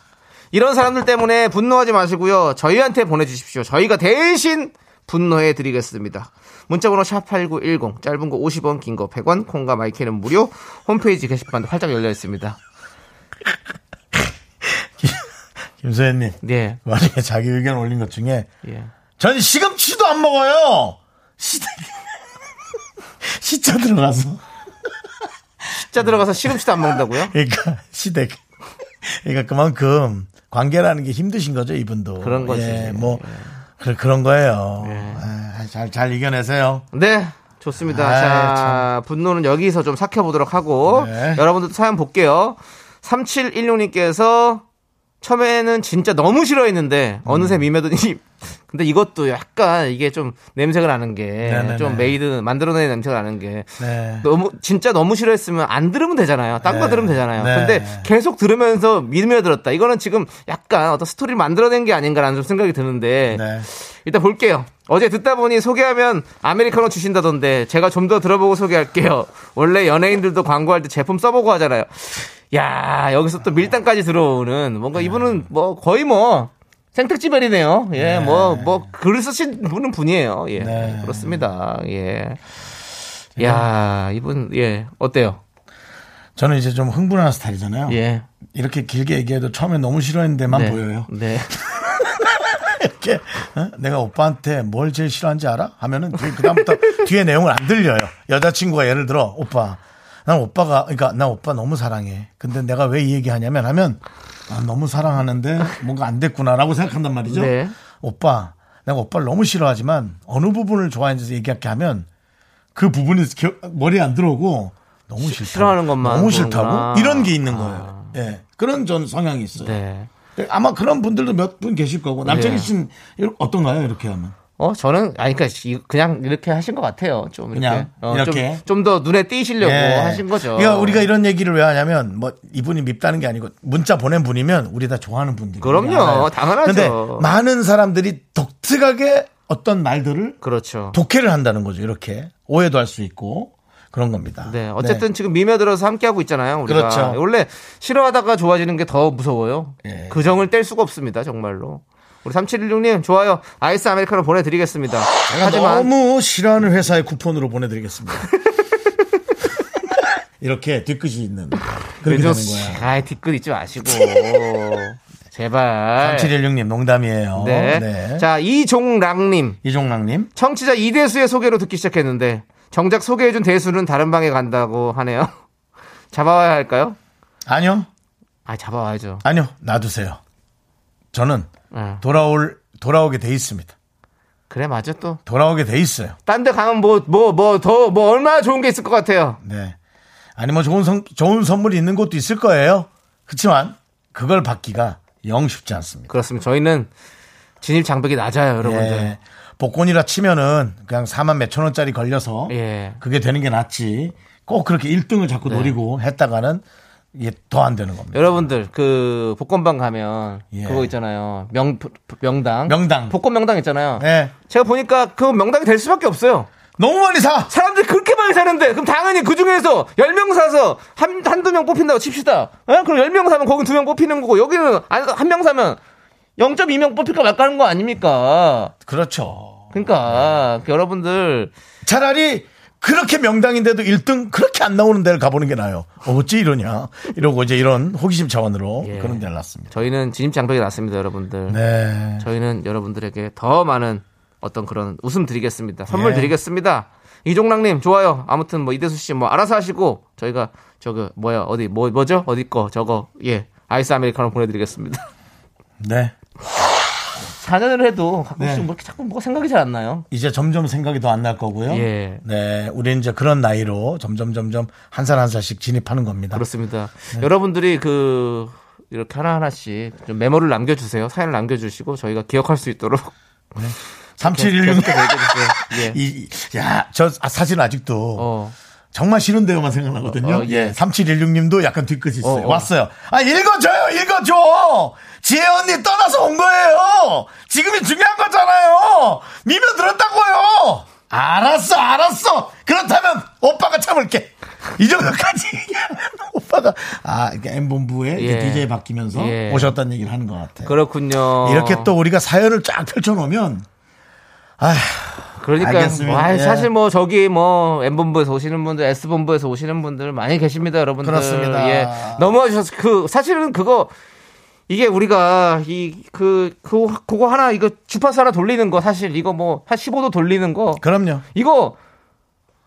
이런 사람들 때문에 분노하지 마시고요. 저희한테 보내주십시오. 저희가 대신 분노해 드리겠습니다. 문자번호 샵8910 짧은 거 50원 긴 거 100원 콩과 마이크는 무료 홈페이지 게시판도 활짝 열려 있습니다. 김소연님 네. 만약에 자기 의견 올린 것 중에 예. 전 시금치도 안 먹어요. 시댁 시차 들어가서 숫자 들어가서 시금치도 안 먹는다고요? 그러니까 시댁 그러니까 그만큼 관계라는 게 힘드신 거죠 이분도 그런 거지. 예, 뭐 그, 그런 거예요. 잘잘 이겨내세요. 네. 좋습니다. 아이, 자, 분노는 여기서 좀 삭혀보도록 하고, 네. 여러분들도 사연 볼게요. 3716님께서 처음에는 진짜 너무 싫어했는데 어느새 음. 스며드니 근데 이것도 약간 이게 좀 냄새가 나는 게. 좀 made 만들어내는 냄새가 나는 게 네. 너무 진짜 너무 싫어했으면 안 들으면 되잖아요. 딴거 네. 들으면 되잖아요. 네. 근데 계속 들으면서 스며들었다. 이거는 지금 약간 어떤 스토리를 만들어낸 게 아닌가라는 좀 생각이 드는데 네. 일단 볼게요. 어제 듣다 보니 소개하면 아메리카노 주신다던데 제가 좀 더 들어보고 소개할게요. 원래 연예인들도 광고할 때 제품 써보고 하잖아요. 야 여기서 또 밀당까지 들어오는 뭔가 이분은 뭐 거의 뭐 생특집별이네요. 예, 뭐뭐 글을 쓰신 분은 분이에요. 예, 네. 그렇습니다. 예. 야 이분 예 어때요? 저는 이제 좀 흥분하는 스타일이잖아요. 예. 이렇게 길게 얘기해도 처음에 너무 싫어했는데만 네. 보여요. 네. 이렇게 어? 내가 오빠한테 뭘 제일 싫어하는지 알아? 하면은 그 다음부터 뒤에 내용을 안 들려요. 여자친구가 예를 들어 오빠 난 오빠가 그러니까 나 오빠 너무 사랑해. 근데 내가 왜 이 얘기하냐면 하면 아, 너무 사랑하는데 뭔가 안 됐구나라고 생각한단 말이죠. 네. 오빠 내가 오빠를 너무 싫어하지만 어느 부분을 좋아하는지 얘기할게 하면 그 부분이 겨- 머리에 안 들어오고 너무 싫다. 싫어하는 것만 너무 보는구나. 싫다고 이런 게 있는 거예요. 예. 그런 전 성향이 있어요. 네. 아마 그런 분들도 몇 분 계실 거고 남창희 네. 씨는 어떤가요 이렇게 하면 어, 저는, 아니, 그니까, 그냥 이렇게 하신 것 같아요. 좀, 이렇게. 어, 이렇게? 좀더 눈에 띄시려고 예. 하신 거죠. 그러니까 우리가 이런 얘기를 왜 하냐면 뭐 이분이 밉다는 게 아니고 문자 보낸 분이면 우리 다 좋아하는 분들 그럼요. 당연하죠. 근데 많은 사람들이 독특하게 어떤 말들을 그렇죠. 독해를 한다는 거죠 이렇게 오해도 할 수 있고 그런 겁니다 네. 어쨌든 지금 미며 들어서 함께하고 있잖아요. 우리가. 그렇죠. 원래 싫어하다가 좋아지는 게 더 무서워요. 예. 그 정을 뗄 수가 없습니다. 정말로. 우리 3716님, 좋아요. 아이스 아메리카노 보내드리겠습니다. 하지만. 너무 싫어하는 회사의 쿠폰으로 보내드리겠습니다 이렇게 뒤끝이 있는 그렇게 되는 거야 아이, 뒤끝 잊지 마시고. 제발. 3716님 농담이에요 네. 네. 자, 이종랑님. 이종랑님 청취자 이대수의 소개로 듣기 시작했는데 정작 소개해준 대수는 다른 방에 간다고 하네요. 잡아와야 할까요? 아니요 아 잡아와야죠. 아니요 놔두세요 저는 예. 돌아올 돌아오게 돼 있습니다. 그래 맞아 또. 돌아오게 돼 있어요. 딴 데 가면 뭐 뭐 뭐더뭐 얼마나 좋은 게 있을 것 같아요. 네. 아니 뭐 좋은 선 좋은 선물이 있는 곳도 있을 거예요. 그렇지만 그걸 받기가 영 쉽지 않습니다. 그렇습니다. 저희는 진입 장벽이 낮아요, 여러분들. 예. 복권이라 치면은 그냥 4만 몇천 원짜리 걸려서 예. 그게 되는 게 낫지. 꼭 그렇게 1등을 자꾸 네. 노리고 했다가는 이게 더 안 되는 겁니다. 여러분들 그 복권방 가면 예. 그거 있잖아요. 명 명당. 명당. 복권 명당 있잖아요. 예. 제가 보니까 그 명당이 될 수밖에 없어요. 너무 많이 사. 사람들이 그렇게 많이 사는데 그럼 당연히 그 중에서 10명 사서 한, 한두 명 뽑힌다고 칩시다. 예? 그럼 10명 사면 거긴 두 명 뽑히는 거고 여기는 한 명 사면 0.2명 뽑힐까 말까 하는 거 아닙니까? 그렇죠. 그러니까 여러분들 차라리 그렇게 명당인데도 1등 그렇게 안 나오는 데를 가보는 게 나아요. 어, 어찌 이러냐. 이러고 이제 이런 호기심 차원으로 예. 그런 데를 놨습니다. 저희는 진입 장벽이 낮습니다, 여러분들. 네. 저희는 여러분들에게 더 많은 어떤 그런 웃음 드리겠습니다. 선물 예. 드리겠습니다. 이종랑님 좋아요. 아무튼 뭐 이대수 씨 뭐 알아서 하시고 저희가 저거 뭐야 어디 뭐 뭐죠 어디 거 저거 예 아이스 아메리카노 보내드리겠습니다. 네. 4년을 해도 가끔씩 네. 뭐 이렇게 자꾸 뭐가 생각이 잘 안 나요. 이제 점점 생각이 더 안 날 거고요. 예. 네. 우리는 이제 그런 나이로 점점 점점 한 살 한 살씩 진입하는 겁니다. 그렇습니다. 네. 여러분들이 그 이렇게 하나 하나씩 좀 메모를 남겨주세요. 사연을 남겨주시고 저희가 기억할 수 있도록 3716. 계속해서 얘기해주세요. 예. 이, 야, 저 아, 사실 아직도 어. 정말 싫은 데요만 생각나거든요. 어, 예. 3716님도 약간 뒤끝이 있어요. 어, 어. 왔어요. 아, 읽어줘요, 읽어줘! 지혜 언니 떠나서 온 거예요! 지금이 중요한 거잖아요! 미며 들었다고요! 알았어, 알았어! 그렇다면 오빠가 참을게! 이 정도까지 얘기하면 오빠가, 아, M본부에 예. DJ 바뀌면서 예. 오셨다는 얘기를 하는 것 같아요. 그렇군요. 이렇게 또 우리가 사연을 쫙 펼쳐놓으면, 아 그러니까 알겠습니다. 뭐, 아이, 예. 사실 뭐 저기 뭐 M본부에서 오시는 분들, S본부에서 오시는 분들 많이 계십니다, 여러분들. 그렇습니다. 예. 넘어와 주셔서 그 사실은 그거 이게 우리가 이 그 그 그거 하나 이거 주파수 하나 돌리는 거 사실 이거 뭐 한 15도 돌리는 거 그럼요. 이거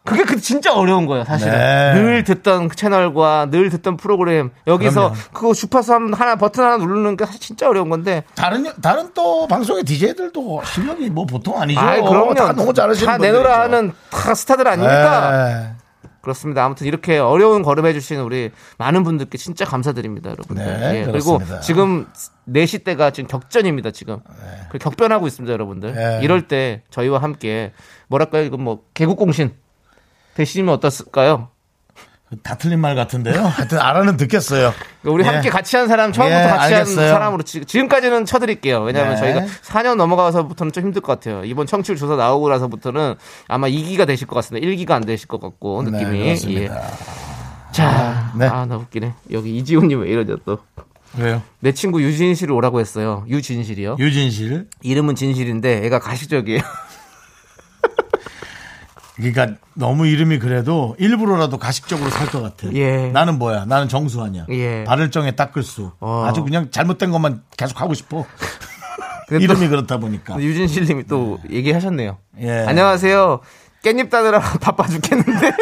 그게 그 진짜 어려운 거예요, 사실은. 네. 늘 듣던 그 채널과 늘 듣던 프로그램 여기서. 그거 주파수 한- 하나 버튼 하나 누르는 게 사실 진짜 어려운 건데 다른 다른 또 방송의 DJ들도 실력이 뭐 보통 아니죠. 아이, 그럼요. 다 너무 잘하시는 다 내노라 하는 다 스타들 아닙니까? 네. 그렇습니다. 아무튼 이렇게 어려운 걸음 해주신 우리 많은 분들께 진짜 감사드립니다, 여러분들. 네, 예, 그리고. 지금 4시 때가 지금 격전입니다, 지금. 그 격변하고 있습니다, 여러분들. 네. 이럴 때 저희와 함께 뭐랄까요, 이건 뭐 개국공신 되시면 어떻을까요? 다 틀린 말 같은데요. 하여튼 알아는 듣겠어요. 우리 예. 함께 같이 한 사람 처음부터 예, 같이 알겠어요. 한 사람으로 지- 지금까지는 쳐드릴게요. 왜냐하면 네. 저희가 4년 넘어가서부터는 좀 힘들 것 같아요. 이번 청취율 조사 나오고 나서부터는 아마 2기가 되실 것 같습니다. 1기가 안 되실 것 같고 느낌이. 네, 그렇습니다. 예. 자, 네. 아나 웃기네. 여기 이지훈님 왜 이러죠 또? 왜요? 내 친구 유진실을 오라고 했어요. 유진실이요. 유진실. 이름은 진실인데 애가 가식적이에요. 그러니까 너무 이름이 그래도 일부러라도 가식적으로 살 것 같아. 예. 나는 뭐야? 나는 정수환이야. 예. 발을정에 닦을 수. 어. 아주 그냥 잘못된 것만 계속 하고 싶어. 이름이 그렇다 보니까. 또 유진실님이 또 얘기하셨네요. 예. 안녕하세요. 깻잎 따느라 바빠 죽겠는데.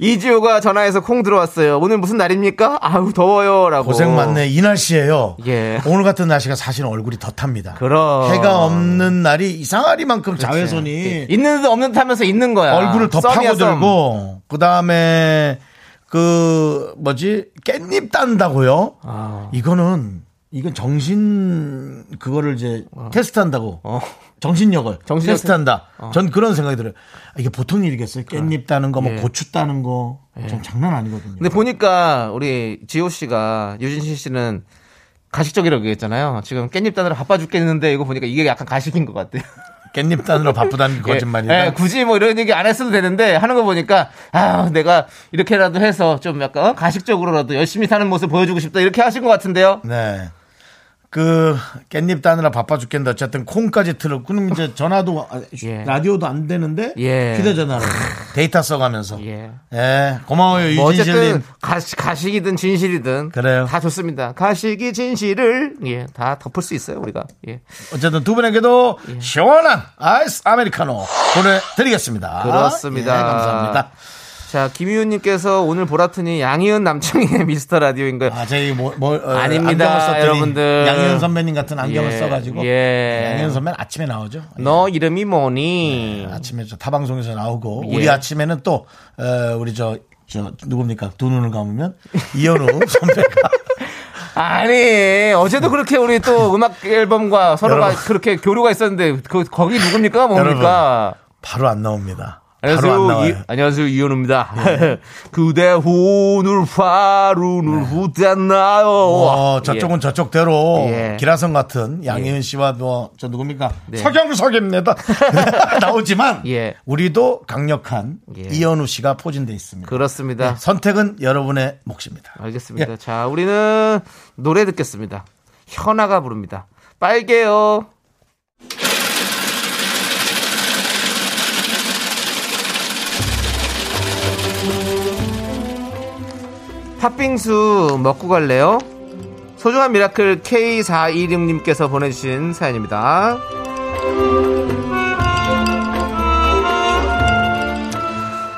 이지호가 전화해서 콩 들어왔어요. 오늘 무슨 날입니까? 아우 더워요라고. 고생 많네. 이 날씨에요. 예. 오늘 같은 날씨가 사실 얼굴이 더 탑니다. 그럼. 해가 없는 날이 이상하리만큼 자외선이 있는 듯 없는 듯 하면서 있는 거야. 얼굴을 더 썸이야. 파고들고 그 다음에 그 뭐지 깻잎 딴다고요? 아. 이거는 이건 정신 그거를 이제 테스트한다고 정신력을 어. 정신력 어. 테스트한다. 전 그런 생각이 들어요. 아, 이게 보통 일이겠어요? 깻잎 따는 거, 뭐 예. 고추 따는 거, 좀 장난 아니거든요. 근데 보니까 우리 지호 씨가 유진실 씨는 가식적이라고 얘기했잖아요. 지금 깻잎 따느라 바빠 죽겠는데 이거 보니까 이게 약간 가식인 것 같아요. 깻잎 따느라 바쁘다는 게 거짓말이다. 예, 예, 굳이 뭐 이런 얘기 안 했어도 되는데 하는 거 보니까 아 내가 이렇게라도 해서 좀 약간 어? 가식적으로라도 열심히 사는 모습 보여주고 싶다 이렇게 하신 것 같은데요. 네. 그 깻잎 따느라 바빠 죽겠는데 어쨌든 콩까지 틀어. 그럼 이제 전화도 아, 예. 라디오도 안 되는데 예. 휴대전화로 데이터 써가면서. 예. 예. 고마워요 뭐 유진실님. 어쨌든 가시, 가식이든 진실이든 그래요. 다 좋습니다. 가식이 진실을 예다 덮을 수 있어요 우리가. 예. 어쨌든 두 분에게도 시원한 아이스 아메리카노 보내드리겠습니다. 그렇습니다. 예, 감사합니다. 자 김희훈님께서 오늘 보라 트니 양희은 남창희의 미스터 라디오인가요? 아, 저희 뭐, 뭐 어, 아닙니다, 여러분들. 양희은 선배님 같은 안경을 예, 써가지고 예. 양희은 선배는 아침에 나오죠. 너 이름이 뭐니? 아침에 저 타방송에서 나오고 예. 우리 아침에는 또 어, 우리 저 저 누굽니까 두 눈을 감으면 이현우 선배가 아니 어제도 그렇게 우리 또 음악 앨범과 서로가 여러분. 그렇게 교류가 있었는데 그 거기 누굽니까 뭡니까? 바로 안 나옵니다. 안 안녕하세요. 이, 안녕하세요. 이현우입니다. 그대 오늘 하루는 후대나요. 어, 저쪽은 저쪽대로 예. 기라성 같은 양희은 씨와 뭐 저 누굽니까 네. 서경석입니다. 나오지만 예. 우리도 강력한 예. 이현우 씨가 포진돼 있습니다. 그렇습니다. 선택은 여러분의 몫입니다. 알겠습니다. 예. 자, 우리는 노래 듣겠습니다. 현아가 부릅니다. 빨개요. 팥빙수 먹고 갈래요? 소중한 미라클 K416님께서 보내주신 사연입니다.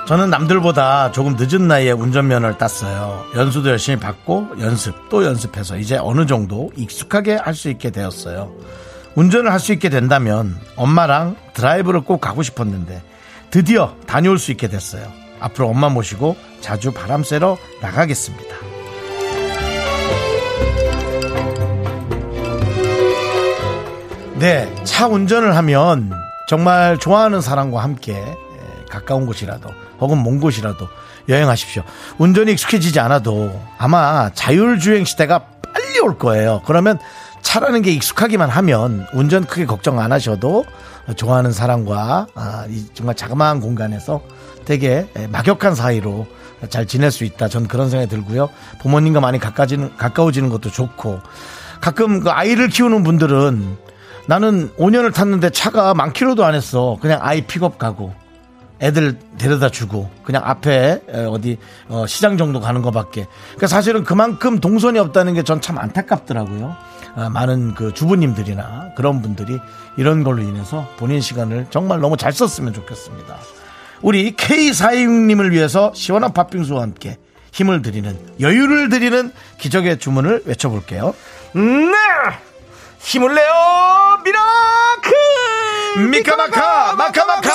저는 남들보다 조금 늦은 나이에 운전면허를 땄어요. 연수도 열심히 받고 연습 또 연습해서 이제 어느 정도 익숙하게 할 수 있게 되었어요. 운전을 할 수 있게 된다면 엄마랑 드라이브를 꼭 가고 싶었는데 드디어 다녀올 수 있게 됐어요. 앞으로 엄마 모시고 자주 바람 쐬러 나가겠습니다. 네, 차 운전을 하면 정말 좋아하는 사람과 함께 에, 가까운 곳이라도 혹은 먼 곳이라도 여행하십시오. 운전이 익숙해지지 않아도 아마 자율주행 시대가 빨리 올 거예요. 그러면 차라는 게 익숙하기만 하면 운전 크게 걱정 안 하셔도 좋아하는 사람과 아, 이 정말 자그마한 공간에서 되게 에, 막역한 사이로 잘 지낼 수 있다. 전 그런 생각이 들고요. 부모님과 많이 가까워지는, 가까워지는 것도 좋고 가끔 그 아이를 키우는 분들은 나는 5년을 탔는데 차가 만 킬로도 안 했어. 그냥 아이 픽업 가고 애들 데려다 주고 그냥 앞에 에, 어디 어, 시장 정도 가는 것밖에. 그러니까 사실은 그만큼 동선이 없다는 게 전 참 안타깝더라고요. 아, 많은 그 주부님들이나 그런 분들이 이런 걸로 인해서 본인 시간을 정말 너무 잘 썼으면 좋겠습니다. 우리 K426님을 위해서 시원한 팥빙수와 함께 힘을 드리는 여유를 드리는 기적의 주문을 외쳐볼게요. 네! 힘을 내요! 미라클! 미카마카 마카마카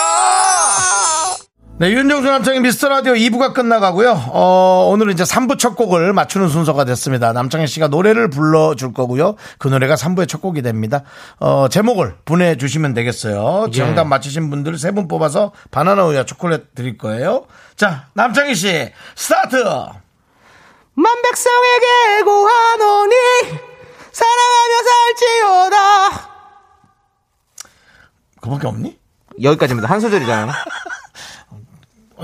네, 윤정수 남창희의 미스터 라디오 2부가 끝나가고요. 어, 오늘은 이제 3부 첫 곡을 맞추는 순서가 됐습니다. 남창희 씨가 노래를 불러줄 거고요. 그 노래가 3부의 첫 곡이 됩니다. 어, 제목을 보내주시면 되겠어요. 정답 맞히신 분들 세분 뽑아서 바나나 우유와 초콜릿 드릴 거예요. 자, 남창희 씨, 스타트! 만백성에게 고하노니 사랑하며 살지어다. 그밖에 없니? 여기까지입니다. 한 소절이잖아요.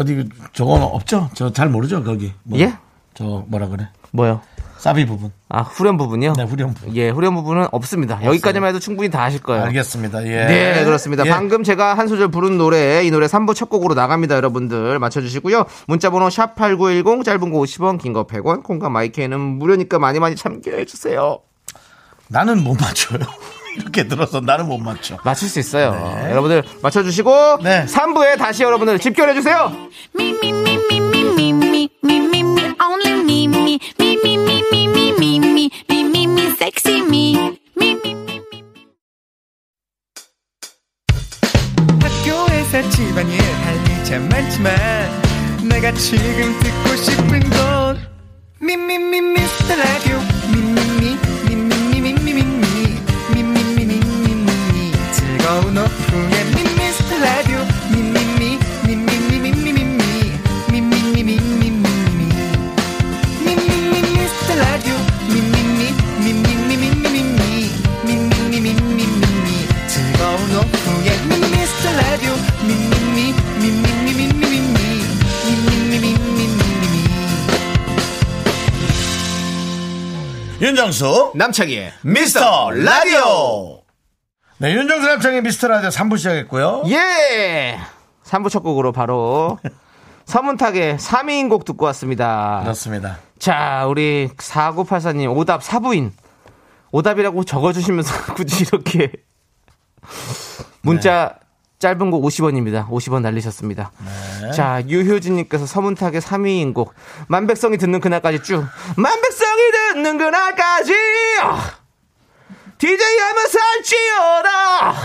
어디, 그, 저거는 없죠? 저 잘 모르죠, 거기. 뭐, 예? 저, 뭐라 그래? 뭐요? 사비 부분. 아, 후렴 부분이요? 네, 후렴 부분. 예, 후렴 부분은 없습니다. 여기까지만 해도 충분히 다 하실 거예요. 알겠습니다. 예. 네, 그렇습니다. 예. 방금 제가 한 소절 부른 노래, 이 노래 3부 첫 곡으로 나갑니다, 여러분들. 맞춰주시고요. 문자번호 샵 8910, 짧은 거 50원, 긴 거 100원, 콩과 마이크는 무료니까 많이 많이 참여해 주세요. 나는 못 맞춰요. 이렇게 들어서 나는 못 맞춰. 맞출 수 있어요. 네. 여러분들 맞춰주시고 네. 3부에 다시 여러분들 집결해주세요. 학교에서 집안일 할일참 많지만 내가 지금 듣고 싶은 건 미미미 미스터 라디오 미미미 윤정수 남창희의 미스터 라디오. 네, 윤정수 남창의 미스터 라디오 3부 시작했고요. 예! 3부 첫 곡으로 바로 서문탁의 3위인 곡 듣고 왔습니다. 그렇습니다. 자, 우리 4984님, 오답 사부인. 오답이라고 적어주시면서 굳이 이렇게. 문자 짧은 곡 50원입니다. 50원 날리셨습니다. 자, 유효진님께서 서문탁의 3위인 곡. 만백성이 듣는 그날까지 쭉. 만백성이 듣는 그날까지! 아! DJ 하면 살 찌어라!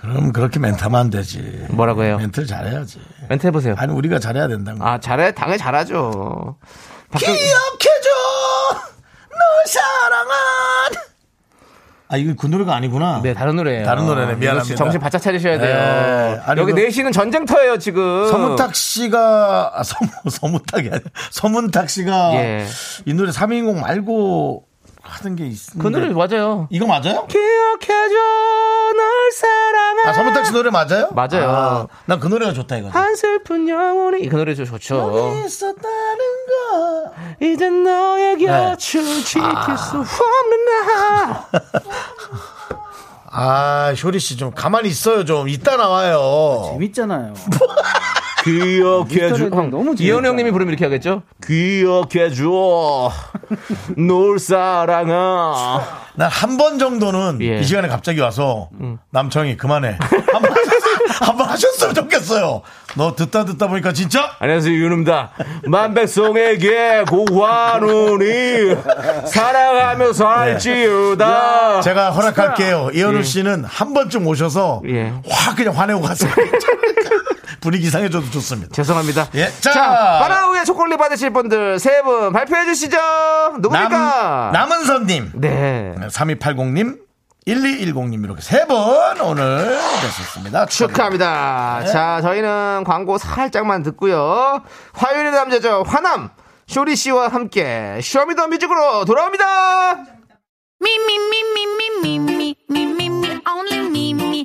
그럼 그렇게 멘트하면 안 되지. 뭐라고 해요? 멘트를 잘해야지. 멘트 해보세요. 아니, 우리가 잘해야 된다는 거. 아, 잘해, 당연히 잘하죠. 박경, 기억해줘! 널 사랑한! 아, 이거 그 노래가 아니구나. 네, 다른 노래예요. 다른 노래네. 미안합니다. 씨 정신 바짝 차리셔야 돼요. 네. 아니, 여기 그- 4시는 전쟁터예요, 지금. 서문탁 씨가, 아, 서문, 서문탁이 아니라, 서문탁 씨가 예. 이 노래 3인공 말고 하던 게 있는데. 그 노래 맞아요. 이거 맞아요? 기억해줘, 널 사랑한. 아, 서문탁 씨 노래 맞아요? 맞아요. 난그 노래가 좋다, 이거. 한 슬픈 영혼이. 그 노래 좀 좋죠. 있었다는 거. 이제 너의 네. 곁을 지킬 수 없는 나. 아, 효리 씨 좀 가만히 있어요, 좀. 이따 나와요. 재밌잖아요. 기억해줘. 미스터 너무. 이현우 형님이 부르면 이렇게 하겠죠? 기억해줘. 널 사랑한. 난한 번 정도는 예. 음. 이 시간에 갑자기 와서 남청이 그만해. 한 번, 한번 하셨으면 좋겠어요. 너 듣다 듣다 보니까 진짜 안녕하세요 윤입니다 만백성에게 고환우니 사랑하며 살지어다 네. 제가 허락할게요. 이현우 씨는 한 번쯤 오셔서 예. 확 그냥 화내고 가세요. 분위기 상해져도 좋습니다. 죄송합니다 예, 자, 자. 바나우의 초콜릿 받으실 분들 세 분 발표해 주시죠 누굽니까 남, 남은선님, 네 3280님, 1210님 이렇게 세분 오늘 되셨습니다. 축하합니다 자 저희는 광고 살짝만 듣고요 화요일의 남자죠 화남 쇼리 씨와 함께 Show Me The Music으로 돌아옵니다 me, me, me, me, only me,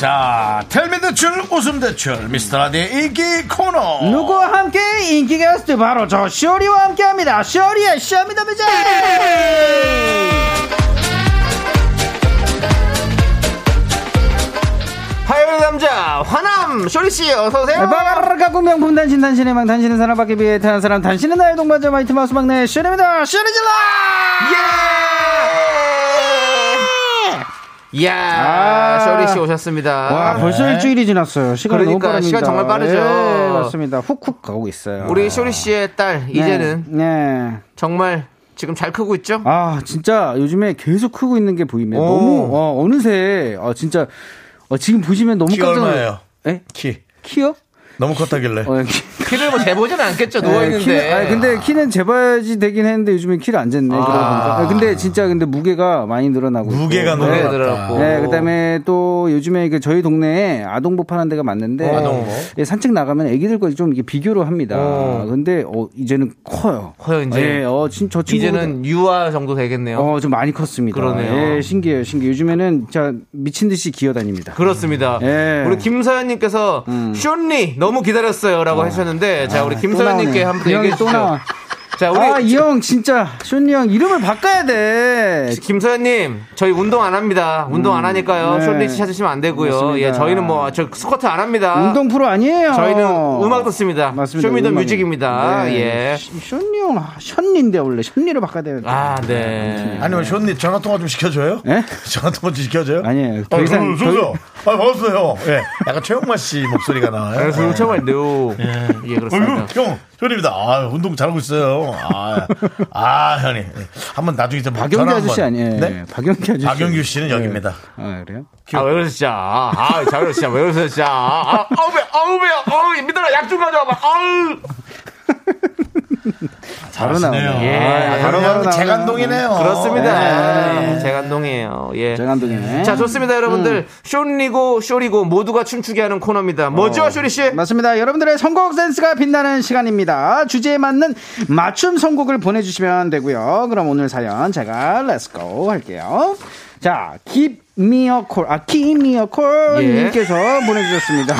자, 텔미 대출, 웃음 대출, 미스터 라디의 인기 코너. 누구와 함께 인기 게스트 바로 저 쇼리와 함께합니다. 쇼리의 쇼미더뮤직. 화요일 남자 화남 쇼리씨 어서오세요 바가르가 명품 단신 단신의 망 단신은 사랑받기 위해 태어난 사람 단신은 나의 동반자 마이트 마우스 막내 쇼리입니다. 쇼리질러. 예! 이야 아. 쇼리 씨 오셨습니다 와 벌써 일주일이 지났어요. 시간이 그러니까 너무 빠릅니다. 시간 정말 빠르죠. 네, 맞습니다. 훅훅 가고 있어요. 우리 쇼리 씨의 딸 이제는 네. 네. 정말 지금 잘 크고 있죠? 아 진짜 요즘에 계속 크고 있는 게 보이면 오. 너무 어, 어느새 어, 진짜 어, 지금 보시면 너무 키 깜짝 놀라- 얼마예요? 에? 키. 키요? 너무 컸다길래. 어, 키. 키를 뭐 재보진 않겠죠 네, 누워있는데 키는, 아니, 근데 키는 재봐야지 되긴 했는데 요즘에 키를 안 쟀네. 보니까. 아, 근데 진짜 근데 무게가 많이 늘어나고. 무게가 있고. 무게가 늘어났다. 늘어났고. 네, 그다음에 또 요즘에 그 저희 동네에 아동복 하는 데가 많은데 아동복? 예, 산책 나가면 애기들과 좀 이게 비교를 합니다. 어. 근데 어, 이제는 커요. 커요, 이제. 예, 어, 진, 저 친구 이제는 유아 정도 되겠네요 어, 좀 많이 컸습니다. 그러네요. 예, 신기해요, 신기해. 요즘에는 진짜 미친 듯이 기어다닙니다. 그렇습니다. 예. 우리 김서연님께서 쇼니 너무 기다렸어요라고 하셨는데 자 우리 또 김서연님께. 한번 그 얘기해 또 주시죠. 자 우리 아, 이 형 진짜 쇼니 형 이름을 바꿔야 돼. 김서연님 저희 운동 안 합니다. 운동 안 하니까요. 네. 쇼니 씨 찾으시면 안 되고요. 맞습니다. 예 저희는 뭐 저 스쿼트 안 합니다. 운동 프로 아니에요. 저희는 음악 듣습니다. 맞습니다. 쇼미더. 뮤직입니다. 네. 예. 시- 쇼니 형, 아, 션니인데 원래 션니를 바꿔야 돼요. 아 네. 아니면 쇼니 전화통화 좀 시켜줘요? 예? 전화통화 좀 시켜줘요? 아니에요. 더 아, 이상 저, 더, 저, 저. 아, 반갑어요. 예. 약간 최영만 씨 목소리가 나와요. 그래서 우체관인데요. 예 그렇습니다. 어휴, 형, 현입니다. 아, 운동 잘하고 있어요. 아, 아 현이. 한번 나중에 좀 박영규 아저씨 한번. 아니에요. 네? 박영규 아저씨. 박영규 씨는 여기입니다. 아 그래요? 아, 왜 그러세요, 진짜. 아, 왜 그러세요, 진짜. 왜 그러세요, 진짜. 아, 아우, 배, 아우, 배, 아우, 민들아, 약좀 가져와봐. 아우. 바로 나오네. 예. 아, 아, 바로 바로 그냥 나오네. 재간둥이네요. 그렇습니다. 네. 예, 재간동이에요. 예. 재간둥이네. 자, 좋습니다, 여러분들. 쇼리고, 쇼리고, 모두가 춤추게 하는 코너입니다. 뭐죠, 어. 쇼리 씨? 맞습니다. 여러분들의 선곡 센스가 빛나는 시간입니다. 주제에 맞는 맞춤 선곡을 보내 주시면 되고요. 그럼 오늘 사연 제가 let's go 할게요. 자, keep call, 아, call 예. 님께서 보내주셨습니다.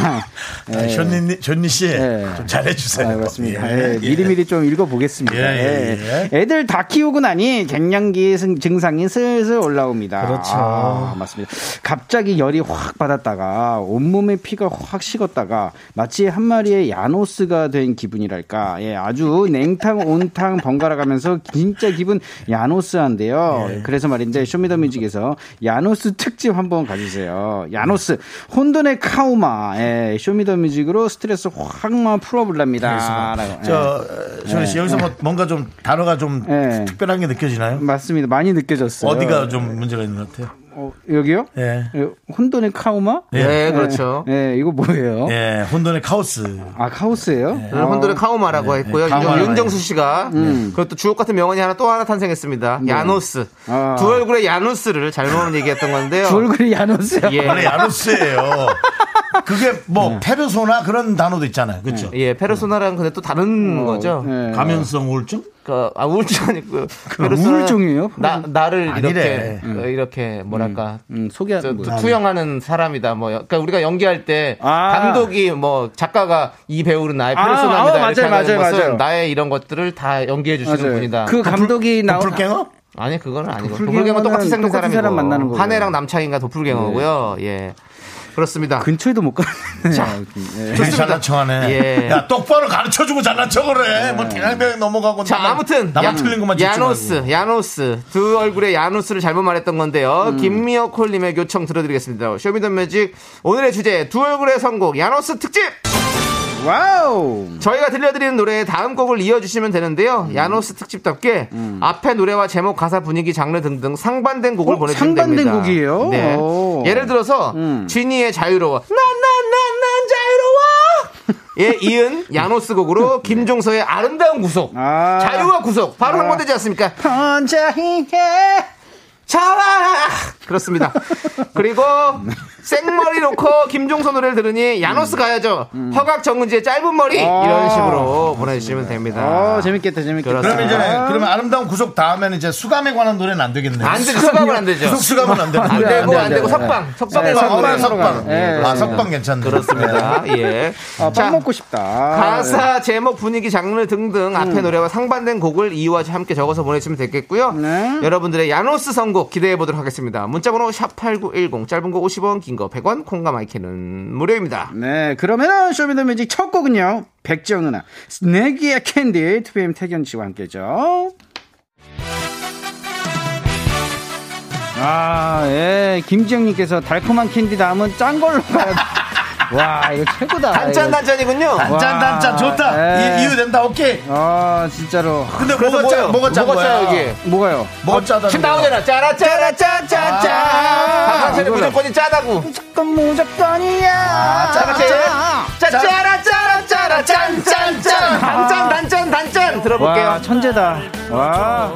아, 쇼니, 쇼니 씨. 예. 좀 잘해주세요. 아, 맞습니다. 예, 예, 미리미리 좀 읽어보겠습니다. 예. 애들 다 키우고 나니 갱년기 승- 증상이 슬슬 올라옵니다. 그렇죠. 아, 맞습니다. 갑자기 열이 확 받았다가 온몸에 피가 확 식었다가 마치 한 마리의 야노스가 된 기분이랄까. 예, 아주 냉탕 온탕 번갈아 가면서 진짜 기분 야누스한데요. 예. 그래서 말인데 쇼미더뮤직에서 야노스 특집 한번 가주세요. 야누스 혼돈의 카우마. 예, 쇼미더뮤직으로 스트레스 확만 풀어볼랍니다. 라고. 예. 저, 쇼리 씨, 여기서 뭐 뭔가 좀 단어가 좀 예. 특별한 게 느껴지나요? 맞습니다. 많이 느껴졌어요. 어디가 좀 문제가 있는 것 같아요? 어, 여기요? 예. 예, 혼돈의 카우마? 예, 그렇죠. 예, 이거 뭐예요? 예, 혼돈의 카오스. 아, 카오스예요? 오늘 혼돈의 카우마라고 했고요. 네, 카우마. 윤- 윤정수 씨가 그것도 주옥 같은 명언이 하나 또 하나 탄생했습니다. 야노스. 아. 두 얼굴의 야노스를 잘못 얘기했던 건데요. 두 얼굴이 야노스야. 예. 원래 야노스예요. 그게 뭐 페르소나 그런 단어도 있잖아요. 그렇죠? 예, 페르소나랑 근데 또 다른 거죠. 예. 감염성 우울증? 그, 아, 우울증 아니고요. 우울증이에요? 나, 나를 아니래. 이렇게, 어, 이렇게, 뭐랄까. 음, 소개, 저, 뭐. 투영하는 사람이다. 뭐, 그러니까 우리가 연기할 때 아. 감독이 뭐 작가가 이 배우는 나의 아, 페르소나입니다. 아, 이렇게 맞아요, 하는 맞아요, 것은 맞아요. 나의 이런 것들을 다 연기해 주시는 맞아요. 분이다. 그 감독이 나오 도플갱어? 아니 그거는 아니고 도플갱어 똑같이 생긴 사람이고 사람 만나는 거고요. 한해랑 남창인가 도플갱어고요. 예. 그렇습니다. 근처에도 못 가는. 자. 예. 되게 잘난 척하네. 예. 야 똑바로 가르쳐주고 잘난 척을 해. 뭐 대강대강 넘어가고. 자, 나만- 아무튼 나만 야- 틀린 것만. 야누스, 야누스 두 얼굴의 야누스를 잘못 말했던 건데요. 음. 김미어 콜님의 요청 들어드리겠습니다. Show Me the Music 오늘의 주제 두 얼굴의 선곡 야누스 특집. Wow! 저희가 들려드리는 노래의 다음 곡을 이어주시면 되는데요. 음. 야누스 특집답게 앞에 노래와 제목, 가사, 분위기, 장르 등등 상반된 곡을 어, 보내주시면 상반된 됩니다. 곡이에요? 네. 오. 예를 들어서 음. 쥐니의 자유로워, 난 난 난 난 자유로워. 예, 이은 야노스 곡으로 김종서의 아름다운 구속, 아. 자유와 구속 바로 아. 한번 되지 않습니까? 혼자 힘해. 자라 그렇습니다. 그리고 생머리 놓고 김종서 노래를 들으니 야노스 가야죠. 허각 정은지의 짧은 머리 이런 식으로 보내주시면 됩니다. 어, 재밌겠다, 재밌겠다. 그러면 이제 그러면 아름다운 구속 다음에는 이제 수감에 관한 노래는 안 되겠네요. 안 되죠. 수감은 안 되죠. 구속 수감은 안 되는 안. 되고 안 되고. 석방 석방에 네, 관한 석방, 노래. 석방. 네, 아, 석방 괜찮네. 그렇습니다. 예. 아, 자, 빵 먹고 싶다. 가사, 제목, 분위기, 장르 등등 앞에 노래와 상반된 곡을 이유와 함께 적어서 보내주시면 되겠고요. 네. 여러분들의 야누스 선곡 기대해 보도록 하겠습니다. 문자번호 샵8910 짧은 거 50원, 긴 거 100원, 콩과 마이크는 무료입니다. 네, 그러면은 Show Me the Music 첫 곡은요. 백지영 선배님의 내 귀에 캔디, 2PM 택연 씨와 함께죠. 아, 예, 김지영님께서 달콤한 캔디 다음은 짠 걸로 가야 돼. 와, 이거 최고다. 단짠. 단짠이군요. 단짠 단짠 좋다. 네. 이, 이유 된다. 오케이. 아, 진짜로. 근데 뭐가 짜? 뭐가 짠 뭐가? 짜요, 이게? 뭐가요? 뭐가 짜다. 지금 나오잖아. 짜라 짜라 짜 짜짜. 아, 박한철의 이거는- 무조건이 짜다고. 무조건 무조건이야. 자, 같이. 짜 짜라 짜라 짜라 짠 짠 짠. 단짠 단짠 단짠 들어볼게요. 와, 천재다. 와.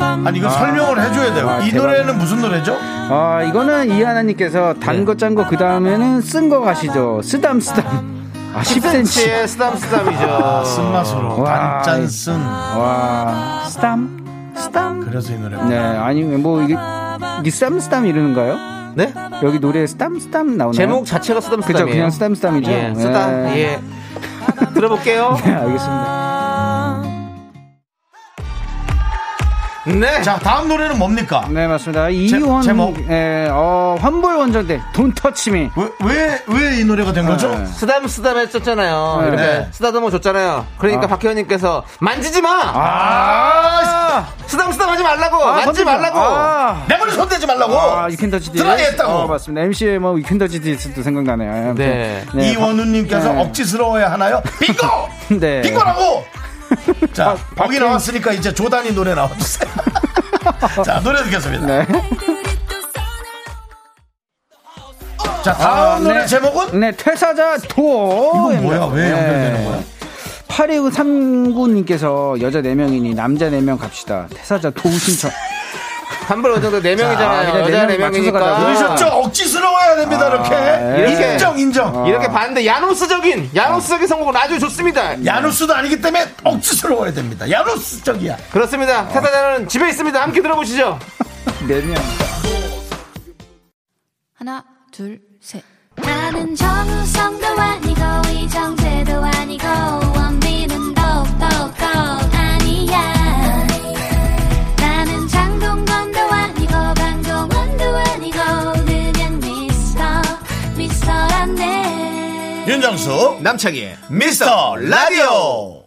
아니 이거 설명을 해줘야 돼요. 아, 이 대박이다. 노래는 무슨 노래죠? 아, 이거는 이하나님께서 단 거 짠 거 그 다음에는 쓴 거 가시죠. 쓰담 쓰담. 아, 10cm. 10cm의 쓰담 쓰담이죠. 쓴맛으로 와, 단짠 쓴. 와, 쓰담 쓰담. 그래서 이 노래. 네, 아니 뭐 이게 이게 쓰담 쓰담 이러는가요? 네? 여기 노래에 쓰담 쓰담 나오나요? 제목 자체가 쓰담 쓰담이에요. 그죠, 그냥 쓰담 쓰담이죠. 예, 쓰담. 예. 예. 들어볼게요. 네, 알겠습니다. 네. 자 다음 노래는 뭡니까? 네, 맞습니다. 이번 제목? 예, 어, 환불 원정대 Don't Touch Me. 왜 왜 이 노래가 된 거죠? 네. 쓰담 쓰담 했었잖아요. 네. 이렇게 네. 쓰다듬어 줬잖아요. 그러니까 아. 박혜원님께서 만지지 마. 아, 쓰담 쓰담 하지 말라고. 아, 만지 지 건들지 마. 말라고. 아. 내 머리 손대지 말라고. 아, 유캔더치 디스. 드라이 했다고. 어, 맞습니다. MC의 뭐 유캔더치 디스도 생각나네요. 아무튼. 네. 이원우님께서 네. 억지스러워야 하나요? 빙고! 네. 빙고라고! 자, 박- 거기 나왔으니까 이제 조단이 노래 나와주세요. 자, 노래 듣겠습니다. 네. 자, 다음 노래 네. 제목은? 네, 퇴사자 도어. 이건 뭐야? 왜 연결되는 거야? 8239님께서 여자 4명이니 남자 4명 갑시다. 퇴사자 도우 신청. 환불 원정도 네 자, 명이잖아요. 그래, 네 여자 명네 맞춰서 가자고. 명이니까. 들으셨죠? 억지스러워야 됩니다, 이렇게. 예. 인정, 인정. 이렇게 봤는데 야노스적인 야노스적인 선곡은 아주 좋습니다. 야누스도 아니기 때문에 억지스러워야 됩니다. 야누스적이야. 그렇습니다. 태사자는 집에 있습니다. 함께 들어보시죠. 4명. 하나, 둘, 셋. 나는 정우성도 아니고 이정재도 아니고 윤정수, 남창희의 미스터 라디오.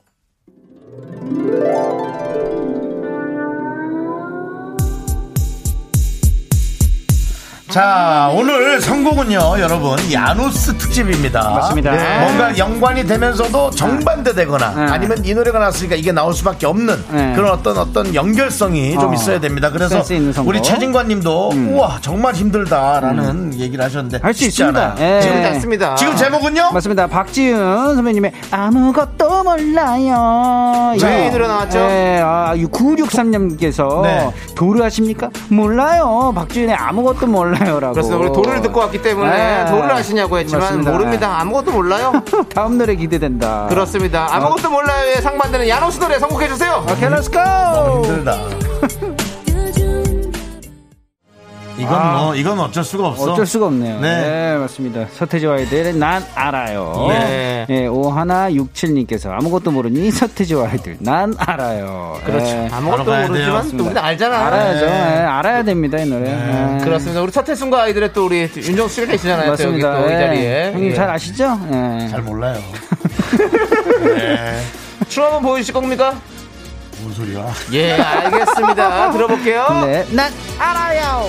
자, 오늘 선곡은요, 여러분, 야누스 특집입니다. 맞습니다. 네. 뭔가 연관이 되면서도 정반대 되거나 네. 아니면 이 노래가 나왔으니까 이게 나올 수밖에 없는 네. 그런 어떤 어떤 연결성이 좀 어, 있어야 됩니다. 그래서. 우리 최진관 님도 우와, 정말 힘들다라는 얘기를 하셨는데. 할 수 있습니다. 않아요. 예. 지금 잤습니다. 지금 제목은요? 맞습니다. 박지윤 선배님의 아무것도 몰라요. 네, 이 노래 나왔죠? 네, 아, 9663님께서 네. 도를 하십니까? 몰라요. 박지윤의 아무것도 몰라요 라고. 그래서 우리 도를 듣고 왔기 때문에 네. 도를 하시냐고 했지만 맞습니다. 모릅니다. 아무것도 몰라요. 다음 노래 기대된다. 그렇습니다. 아무것도 몰라요에 상반되는 야누스 노래 선곡해 주세요. 오케이, let's go! 힘들다. 이건 뭐 이건 어쩔 수가 없어. 어쩔 수가 없네요. 네. 네, 맞습니다. 서태지와 아이들의 난 알아요. 네. 네, 오하나 67님께서 아무것도 모르니 서태지와 아이들 난 알아요. 그렇죠. 네. 아무것도. 모르지만 또 우리는 알잖아. 알아야죠. 네. 네, 알아야 됩니다, 이 노래. 네. 그렇습니다. 우리 서태순과 아이들의 또 우리 윤정수 씨가 계시잖아요. 맞습니다. 또 여기 또이 네. 자리에. 형님 예. 잘 아시죠? 네. 잘 몰라요. 네. 춤 한번 보여주실 겁니까? 뭔 소리야? 예, 알겠습니다. 들어볼게요. 네, 난 알아요.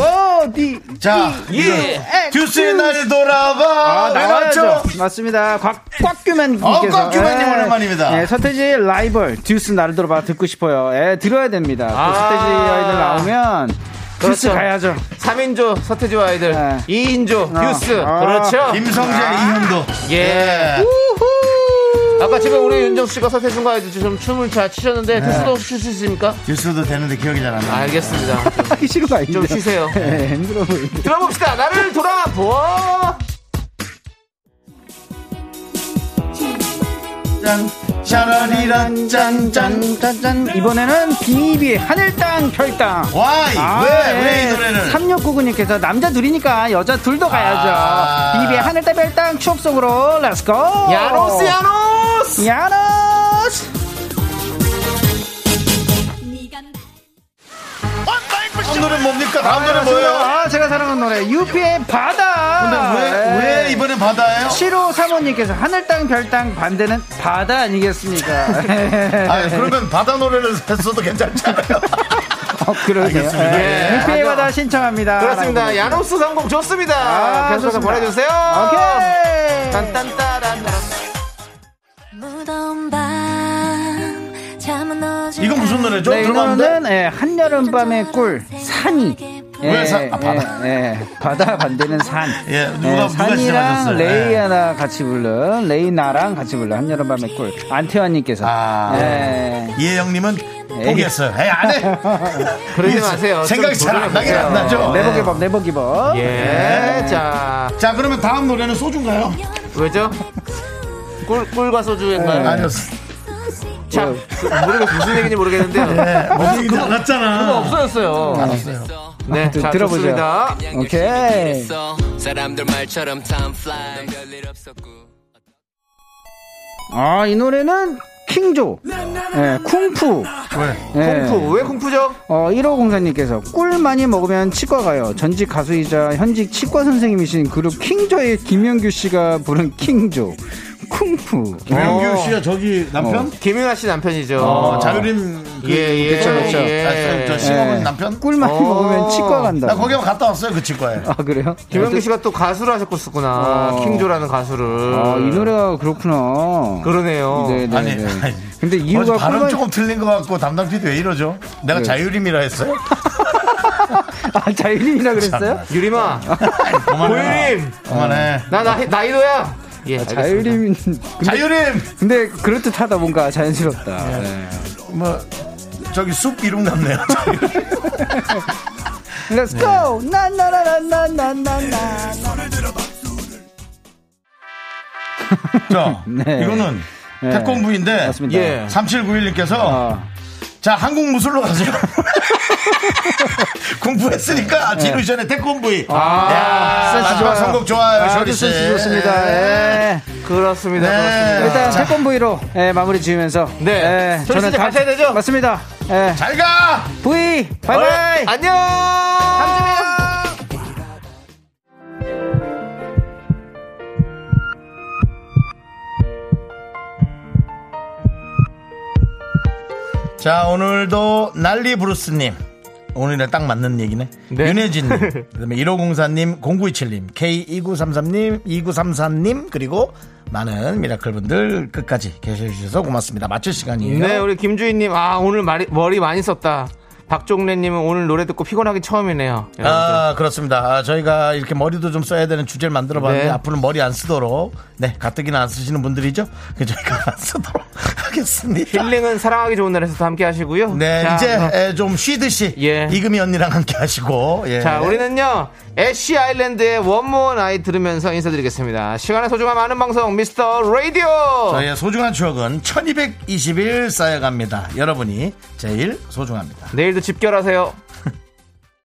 오, 디, 자, 예. 듀스의 날 돌아봐. 아, 왜 나와야죠. 나왔죠? 맞습니다. 곽, 곽규맨님께서. 어, 곽규맨님 오랜만입니다. 네, 서태지의 라이벌, 듀스 나를 돌아봐 듣고 싶어요. 예, 들어야 됩니다. 또 아. 서태지 아이들 나오면, 듀스 그렇죠. 가야죠. 3인조 서태지와 아이들, 네. 2인조 아. 듀스. 아. 그렇죠. 김성재, 이현도. 예. 아까 지금 우리 윤정수 씨가 서태지와 아이들 좀 춤을 잘 추셨는데 듀스도 혹시 출 수 있습니까? 듀스도 되는데 기억이 잘 안 나. 알겠습니다. 하기 싫은 거 아닙니다. 좀 쉬세요. 네, 힘들어 보이는데. 들어봅시다. 나를 돌아보아. 짠, 샤라리란 짠, 짠. 짠짠 이번에는 비비 하늘 땅 별 땅. Why, 왜, 왜 이 노래를? 3699님께서 남자 둘이니까 여자 둘도 가야죠. 아. 비비의 하늘 땅 별땅 추억 속으로 let's go. 야노스, 야노스! 야노스. 다음 노래 뭡니까? 다음 노래 뭐예요? 아, 제가 사랑하는 노래 유피의 바다. 근데 왜, 왜 이번엔 바다예요? 7호 사모님께서 하늘 땅 별 땅 반대는 바다 아니겠습니까? 아, 그러면 바다 노래를 했어도 괜찮잖아요. 어, 그러네요. 알겠습니다. 예. 예. 유피의 바다 신청합니다. 그렇습니다. 야노스 성공 좋습니다. 아, 계속해서. 보내주세요. 오케이. 딴딴따란. 무더운 밤 이건 무슨 노래죠? 네, 이? 노래는 예, 한여름밤의 꿀 산이 왜 산? 아, 바다. 예, 예, 바다 반대는 산. 예, 누가- 예, 산이랑? 레이아나 같이 부른 레이나랑 같이 부른 한여름밤의 꿀. 안태환님께서. 아. 예. 이혜영님은 포기했어요. 에이, 안 해! 그러지 마세요. 생각이 좀잘안 나긴 안. 나죠? 내복이법 내복이법. 예. 자, 자, 그러면 다음 노래는 소주인가요? 왜죠? 꿀, 꿀과 소주인가요? 아니었어. 자, 그, 모르겠 무슨 얘기인지 모르겠는데요. 네, 무슨 안 왔잖아. 그거 없어졌어요. 알았어요. 네, 들- 자, 들어보죠. 좋습니다. 오케이. 사람들 말처럼 time fly 별일 없었고 아, 이 노래는 킹조. 예, 쿵푸. 왜? 예. 쿵푸. 왜 쿵푸죠? 어, 1호 공사님께서 꿀 많이 먹으면 치과 가요. 전직 가수이자 현직 치과 선생님이신 그룹 킹조의 김영규 씨가 부른 킹조. 쿵푸. 김영규 어. 씨가 저기 남편? 김윤아 씨 남편이죠. 어, 자유림. 그, 예, 예. 그쵸, 그쵸. 예. 아, 저 시골은 예. 남편? 꿀 많이 어. 먹으면 치과 간다. 나 거기 한번 갔다 왔어요, 그 치과에. 아, 그래요? 김영규 씨가 또 가수를 하셨구나. 어. 킹조라는 가수를. 아, 이 노래가 그렇구나. 그러네요. 네, 네, 아니, 네. 아니. 근데 어제 이유가 발음 꿀 조금 틀린 것 같고 담당 PD 왜 이러죠? 내가 네. 자유림이라 했어요? 아, 자유림이라 그랬어요? 유림아. 고유림, 그만해. 나, 나, 나이도야. 예, 아, 알겠습니다. 자유림. 자유림! 근데 그럴듯하다 뭔가 자연스럽다. 네. 뭐, 저기 숲 이름 같네요. Let's go! 나나나나나나나나. 자, 네. 이거는 네. 태권부인데. 예. 3791님께서, 아, 자, 한국 무술로 가세요. 공부했으니까 디루션의 태권브이. 야, 센스 마지막 좋아요. 선곡 좋아요, 아주 씨. 센스 좋습니다. 예. 그렇습니다. 네. 그렇습니다. 일단 자. 태권브이로 예, 마무리 지으면서 네. 예, 저는 이제 가셔야 되죠? 맞습니다. 예. 잘 가! V 바이바이. 안녕! 자, 오늘도 난리 브루스님. 오늘에 딱 맞는 얘기네. 네. 윤혜진님, 그 다음에 1504님, 0927님, K2933님, 2934님, 그리고 많은 미라클 분들 끝까지 계셔주셔서 고맙습니다. 마칠 시간이에요. 네, 우리 김주희님, 아, 오늘 말이, 머리 많이 썼다. 박종래님은 오늘 노래 듣고 피곤하기 처음이네요. 여러분들. 아, 그렇습니다. 아, 저희가 이렇게 머리도 좀 써야 되는 주제를 만들어 봤는데 네. 앞으로는 머리 안 쓰도록 네, 가뜩이나 안 쓰시는 분들이죠. 그 저희가 안 쓰도록 하겠습니다. 힐링은 사랑하기 좋은 날에서도 함께 하시고요. 네, 자, 이제 에, 좀 쉬듯이 예. 이금희 언니랑 함께 하시고 예. 자, 우리는요, 애쉬 아일랜드의 원모 나이 들으면서 인사드리겠습니다. 시간의 소중함 아는 방송, 미스터 라디오! 저희의 소중한 추억은 1220일 쌓여갑니다. 여러분이 제일 소중합니다. 내일도 집결하세요.